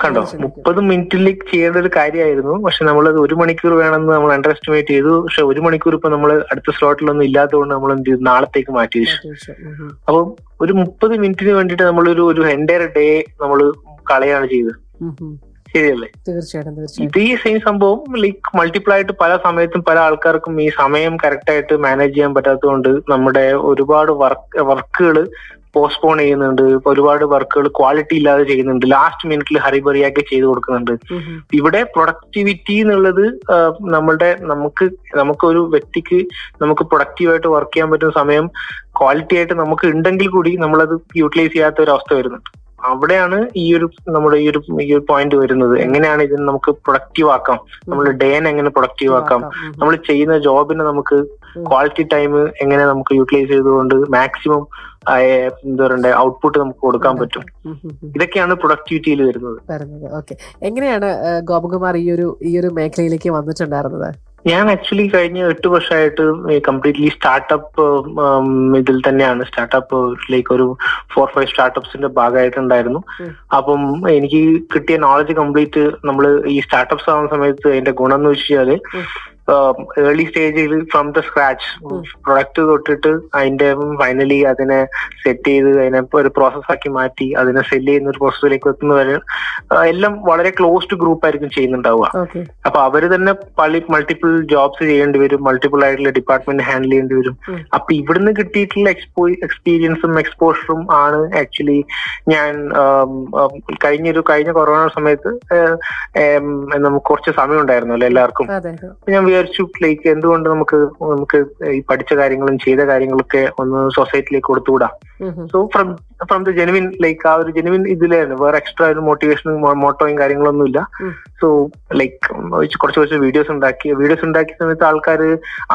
കണ്ടോ. മുപ്പത് മിനിറ്റിലേക്ക് ചെയ്യേണ്ട ഒരു കാര്യമായിരുന്നു. പക്ഷെ നമ്മളത് ഒരു മണിക്കൂർ വേണമെന്ന് നമ്മൾ അണ്ടർ എസ്റ്റിമേറ്റ് ചെയ്തു. പക്ഷെ ഒരു മണിക്കൂർ ഇപ്പൊ നമ്മൾ അടുത്ത സ്ലോട്ടിലൊന്നും ഇല്ലാത്തതുകൊണ്ട് നമ്മൾ എന്ത് ചെയ്തു? നാളത്തേക്ക് മാറ്റി വെച്ചു. അപ്പം ഒരു മുപ്പത് മിനിറ്റിന് വേണ്ടിട്ട് നമ്മൾ ഒരു എന്റയർ ഡേ നമ്മൾ കളയാണ് ചെയ്തത്. ശരിയല്ലേ? തീർച്ചയായിട്ടും തീർച്ചയായിട്ടും. ഇത് ഈ സെയിം സംഭവം ലൈക്ക് മൾട്ടിപ്ലൈ ആയിട്ട് പല സമയത്തും പല ആൾക്കാർക്കും ഈ സമയം കറക്റ്റ് ആയിട്ട് മാനേജ് ചെയ്യാൻ പറ്റാത്തതുകൊണ്ട് നമ്മുടെ ഒരുപാട് വർക്ക് വർക്കുകൾ പോസ്റ്റ്പോൺ ചെയ്യുന്നുണ്ട്. ഇപ്പൊ ഒരുപാട് വർക്കുകൾ ക്വാളിറ്റി ഇല്ലാതെ ചെയ്യുന്നുണ്ട്. ലാസ്റ്റ് മിനിറ്റിൽ ഹറിബറിയാക്കി ചെയ്തു കൊടുക്കുന്നുണ്ട്. ഇവിടെ പ്രൊഡക്ടിവിറ്റി എന്നുള്ളത് നമ്മളുടെ നമുക്ക് നമുക്കൊരു വ്യക്തിക്ക് നമുക്ക് പ്രൊഡക്റ്റീവായിട്ട് വർക്ക് ചെയ്യാൻ പറ്റുന്ന സമയം ക്വാളിറ്റി ആയിട്ട് നമുക്ക് ഉണ്ടെങ്കിൽ കൂടി നമ്മളത് യൂട്ടിലൈസ് ചെയ്യാത്ത ഒരു അവസ്ഥ വരുന്നുണ്ട്. അവിടെയാണ് ഈ ഒരു നമ്മുടെ ഈ ഒരു ഈ ഒരു പോയിന്റ് വരുന്നത്. എങ്ങനെയാണ് ഇതിന് നമുക്ക് പ്രൊഡക്റ്റീവ് ആക്കാം? നമ്മുടെ ഡേനെ എങ്ങനെ പ്രൊഡക്റ്റീവ് ആക്കാം. നമ്മൾ ചെയ്യുന്ന ജോബിനെ നമുക്ക് ക്വാളിറ്റി ടൈം എങ്ങനെ നമുക്ക് യൂട്ടിലൈസ് ചെയ്തുകൊണ്ട് മാക്സിമം എന്താ പറയണ്ടേ ഔട്ട്പുട്ട് നമുക്ക് കൊടുക്കാൻ പറ്റും. ഇതൊക്കെയാണ് പ്രൊഡക്ടിവിറ്റിയിൽ വരുന്നത്. വരുന്നത്. ഓക്കെ എങ്ങനെയാണ് ഗോപകുമാർ ഈ ഒരു ഈ ഒരു മേഖലയിലേക്ക് വന്നിട്ടുണ്ടായിരുന്നത്? ഞാൻ ആക്ച്വലി കഴിഞ്ഞ എട്ട് വർഷമായിട്ട് കംപ്ലീറ്റ്ലി സ്റ്റാർട്ടപ്പ് ഇതിൽ തന്നെയാണ് സ്റ്റാർട്ടപ്പ് ലൈക്ക് ഒരു ഫോർ ഫൈവ് സ്റ്റാർട്ടപ്സിന്റെ ഭാഗമായിട്ടുണ്ടായിരുന്നു. അപ്പം എനിക്ക് കിട്ടിയ നോളജ് കംപ്ലീറ്റ് നമ്മൾ ഈ സ്റ്റാർട്ടപ്സ് ആവുന്ന സമയത്ത് അതിന്റെ ഗുണം എന്ന് വെച്ചാൽ. ഏർലി സ്റ്റേജിൽ ഫ്രം ദ സ്ക്രാച്ച് പ്രൊഡക്റ്റ് തൊട്ടിട്ട് അതിന്റെ ഫൈനലി അതിനെ സെറ്റ് ചെയ്ത് അതിനെ ഒരു പ്രോസസ് ആക്കി മാറ്റി അതിനെ സെൽ ചെയ്യുന്ന ഒരു പ്രോസസ്സിലേക്ക് എത്തുന്നവരെ എല്ലാം വളരെ ക്ലോസ്ഡ് ഗ്രൂപ്പ് ആയിരിക്കും ചെയ്യുന്നുണ്ടാവുക. അപ്പൊ അവർ തന്നെ പള്ളി മൾട്ടിപ്പിൾ ജോബ്സ് ചെയ്യേണ്ടി വരും മൾട്ടിപ്പിൾ ആയിട്ടുള്ള ഡിപ്പാർട്ട്മെന്റ് ഹാൻഡിൽ ചെയ്യേണ്ടി വരും. അപ്പൊ ഇവിടുന്ന് കിട്ടിയിട്ടുള്ള എക്സ്പോ എക്സ്പീരിയൻസും എക്സ്പോഷറും ആണ് ആക്ച്വലി ഞാൻ കഴിഞ്ഞൊരു കഴിഞ്ഞ കൊറോണ സമയത്ത് നമുക്ക് കുറച്ച് സമയം ഉണ്ടായിരുന്നല്ലോ എല്ലാവർക്കും? ഞാൻ വിചാരിച്ചു ലൈക്ക് എന്തുകൊണ്ട് നമുക്ക് നമുക്ക് ഈ പഠിച്ച കാര്യങ്ങളും ചെയ്ത കാര്യങ്ങളൊക്കെ ഒന്ന് സൊസൈറ്റിയിലേക്ക് കൊടുത്തുകൂടാ. So from from the genuine like ആ ഒരു ജെനുവിൻ ഇതിലായിരുന്നു വേറെ എക്സ്ട്രാ ഒരു മോട്ടിവേഷനും മോട്ടോയും കാര്യങ്ങളൊന്നും ഇല്ല സോ ലൈക്ക് കുറച്ച് കുറച്ച് വീഡിയോസ് ഉണ്ടാക്കി. വീഡിയോസ് ഉണ്ടാക്കിയ സമയത്ത് ആൾക്കാർ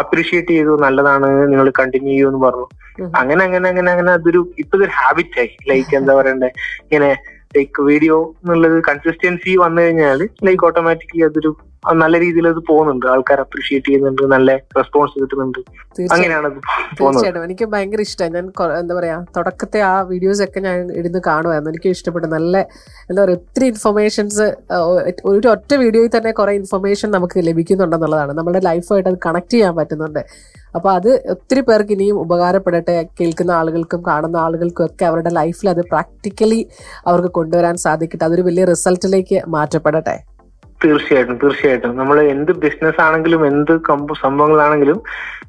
അപ്രീഷിയേറ്റ് ചെയ്തു നല്ലതാണ് നിങ്ങൾ കണ്ടിന്യൂ ചെയ്യൂ എന്ന് പറഞ്ഞു അങ്ങനെ അങ്ങനെ അങ്ങനെ അങ്ങനെ അതൊരു ഇപ്പൊ ഇതൊരു ഹാബിറ്റ് ആയി. ലൈക്ക് എന്താ പറയണ്ടേ? ഇങ്ങനെ ലൈക്ക് വീഡിയോ എന്നുള്ളത് കൺസിസ്റ്റൻസി വന്നു കഴിഞ്ഞാൽ ലൈക്ക് ഓട്ടോമാറ്റിക്കലി അതൊരു അത് നല്ല രീതിയിൽ അത് പോകുന്നുണ്ട്. ആൾക്കാർ അപ്രീഷിയേറ്റ് ചെയ്യുന്നുണ്ട് നല്ല റെസ്പോൺസ് കിട്ടുന്നുണ്ട്. അങ്ങനെയാണ് അത് തീർച്ചയായിട്ടും. എനിക്ക് ഭയങ്കര ഇഷ്ടമായി ഞാൻ എന്താ പറയാ തുടക്കത്തെ ആ വീഡിയോസ് ഒക്കെ ഞാൻ ഇരുന്ന് കാണുമായിരുന്നു എനിക്ക് ഇഷ്ടപ്പെട്ടു. നല്ല എന്താ പറയാ ഒത്തിരി ഇൻഫർമേഷൻസ് ഒരു ഒറ്റ വീഡിയോയിൽ തന്നെ കുറെ ഇൻഫർമേഷൻ നമുക്ക് ലഭിക്കുന്നുണ്ടെന്നുള്ളതാണ്. നമ്മുടെ ലൈഫുമായിട്ട് അത് കണക്ട് ചെയ്യാൻ പറ്റുന്നുണ്ട്. അപ്പൊ അത് ഒത്തിരി പേർക്ക് ഇനിയും ഉപകാരപ്പെടട്ടെ. കേൾക്കുന്ന ആളുകൾക്കും കാണുന്ന ആളുകൾക്കും ഒക്കെ അവരുടെ ലൈഫിൽ അത് പ്രാക്ടിക്കലി അവർക്ക് കൊണ്ടുവരാൻ സാധിക്കട്ടെ. അതൊരു വലിയ റിസൾട്ടിലേക്ക് മാറ്റപ്പെടട്ടെ. തീർച്ചയായിട്ടും തീർച്ചയായിട്ടും. നമ്മൾ എന്ത് ബിസിനസ് ആണെങ്കിലും എന്ത് സംഭവങ്ങളാണെങ്കിലും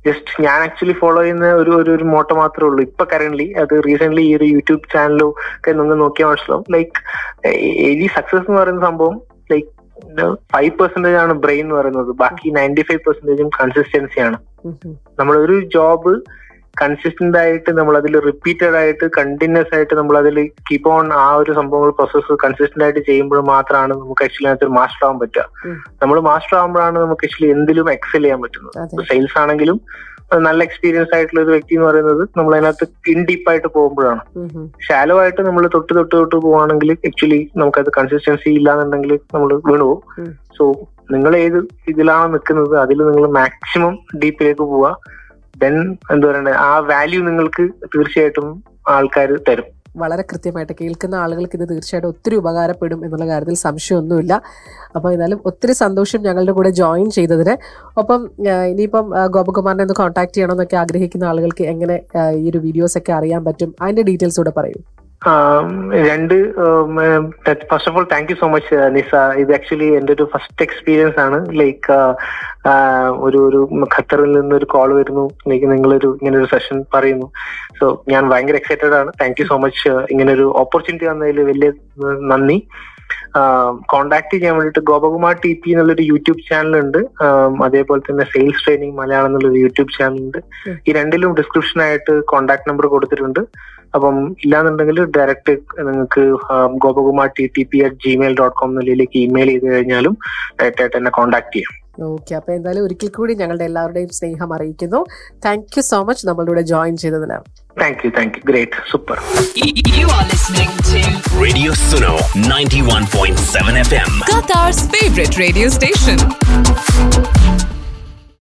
ജസ്റ്റ് ഞാൻ ആക്ച്വലി ഫോളോ ചെയ്യുന്ന ഒരു ഒരു ഒരു മോട്ടോ മാത്രമേ ഉള്ളൂ. ഇപ്പൊ കറന്റ് അത് റീസെന്റ് ഈ ഒരു യൂട്യൂബ് ചാനലും ഒക്കെ നിങ്ങൾ നോക്കിയാൽ മനസ്സിലാവും. ലൈക്ക് ഈ സക്സസ് എന്ന് പറയുന്ന സംഭവം ലൈക്ക് ഫൈവ് പെർസെന്റേജ് ആണ് ബ്രെയിൻ എന്ന് പറയുന്നത്. ബാക്കി നയന്റി ഫൈവ് പെർസെന്റേജും കൺസിസ്റ്റൻസി ആണ്. ഉം ഉം. നമ്മൾ ഒരു ജോബ് കൺസിസ്റ്റന്റ് ആയിട്ട് നമ്മൾ അതിൽ റിപ്പീറ്റഡ് ആയിട്ട് കണ്ടിന്യൂസ് ആയിട്ട് നമ്മൾ അതിൽ കീപ്പ് ഓൺ ആ ഒരു സംഭവങ്ങൾ പ്രോസസ്സ് കൺസിസ്റ്റന്റ് ആയിട്ട് ചെയ്യുമ്പോൾ മാത്രമാണ് നമുക്ക് ആക്ച്വലി അതിനകത്ത് മാസ്റ്റർ ആവാൻ പറ്റുക. നമ്മൾ മാസ്റ്റർ ആകുമ്പോഴാണ് നമുക്ക് ആക്ച്വലി എന്തിലും എക്സൽ ചെയ്യാൻ പറ്റുന്നത്. സെയിൽസ് ആണെങ്കിലും നല്ല എക്സ്പീരിയൻസ് ആയിട്ടുള്ള ഒരു വ്യക്തി എന്ന് പറയുന്നത് നമ്മൾ അതിനകത്ത് ഇൻ ഡീപ്പ് ആയിട്ട് പോകുമ്പോഴാണ്. ഷാലോ ആയിട്ട് നമ്മൾ തൊട്ട് തൊട്ട് തൊട്ട് പോവാണെങ്കിൽ ആക്ച്വലി നമുക്കത് കൺസിസ്റ്റൻസി ഇല്ലാന്നുണ്ടെങ്കിൽ നമ്മൾ വീണു പോകും സോ നിങ്ങൾ ഏത് ഇതിലാണ് നിൽക്കുന്നത് അതിൽ നിങ്ങൾ മാക്സിമം ഡീപ്പിലേക്ക് പോവുക. ദെൻ എന്താ പറയണ്ടേ ആ വാല്യൂ നിങ്ങൾക്ക് തീർച്ചയായിട്ടും ആൾക്കാർ തരും. വളരെ കൃത്യമായിട്ട് കേൾക്കുന്ന ആളുകൾക്ക് ഇത് തീർച്ചയായിട്ടും ഒത്തിരി ഉപകാരപ്പെടും എന്നുള്ള കാര്യത്തിൽ സംശയമൊന്നുമില്ല. അപ്പോൾ എന്നാലും ഒത്തിരി സന്തോഷം ഞങ്ങളുടെ കൂടെ ജോയിൻ ചെയ്തതിന്. ഒപ്പം ഇനിയിപ്പം ഗോപകുമാറിനെ ഒന്ന് കോൺടാക്ട് ചെയ്യണമെന്നൊക്കെ ആഗ്രഹിക്കുന്ന ആളുകൾക്ക് എങ്ങനെ ഈ ഒരു വീഡിയോസ് ഒക്കെ അറിയാൻ പറ്റും അതിന്റെ ഡീറ്റെയിൽസ് കൂടെ പറയൂ. രണ്ട് first of all thank you so much Nisa. ഇത് ആക്ച്വലി എന്റെ ഒരു ഫസ്റ്റ് എക്സ്പീരിയൻസ് ആണ്. ലൈക്ക് ഒരു ഒരു ഖത്തറിൽ നിന്ന് ഒരു കോൾ വരുന്നു. ലൈക്ക് നിങ്ങളൊരു ഇങ്ങനെ ഒരു സെഷൻ പറയുന്നു. സോ ഞാൻ ഭയങ്കര എക്സൈറ്റഡ് ആണ്. താങ്ക് യു സോ മച്ച് ഇങ്ങനെ ഒരു ഓപ്പർച്യൂണിറ്റി തന്നതിൽ വലിയ നന്ദി. കോണ്ടാക്ട് ചെയ്യാൻ വേണ്ടിട്ട് ഗോപകുമാർ ടി പി എന്നുള്ളൊരു യൂട്യൂബ് ചാനൽ ഉണ്ട്. അതേപോലെ തന്നെ സെയിൽസ് ട്രെയിനിങ് മലയാളം എന്നുള്ളൊരു യൂട്യൂബ് ചാനൽ ഉണ്ട്. ഈ രണ്ടിലും ഡിസ്ക്രിപ്ഷൻ ആയിട്ട് കോണ്ടാക്ട് നമ്പർ കൊടുത്തിട്ടുണ്ട്. അപ്പം ഇല്ലാന്നുണ്ടെങ്കിൽ ഡയറക്റ്റ് നിങ്ങൾക്ക് Gopakumar T T P at Gmail dot com നിലയിലേക്ക് ഇമെയിൽ ചെയ്ത് കഴിഞ്ഞാലും ഡയറക്റ്റ് ആയിട്ട് എന്നെ കോൺടാക്ട് ചെയ്യാം. ഓക്കെ അപ്പൊ എന്തായാലും ഒരിക്കൽ കൂടി ഞങ്ങളുടെ എല്ലാവരുടെയും സ്നേഹം അറിയിക്കുന്നു. താങ്ക് യു സോ മച്ച് നമ്മളിവിടെ കൂടെ ജോയിൻ ചെയ്തതിന്. Thank you thank you great super radio Suno ninety one point seven 91.7 FM. Favourite radio station station.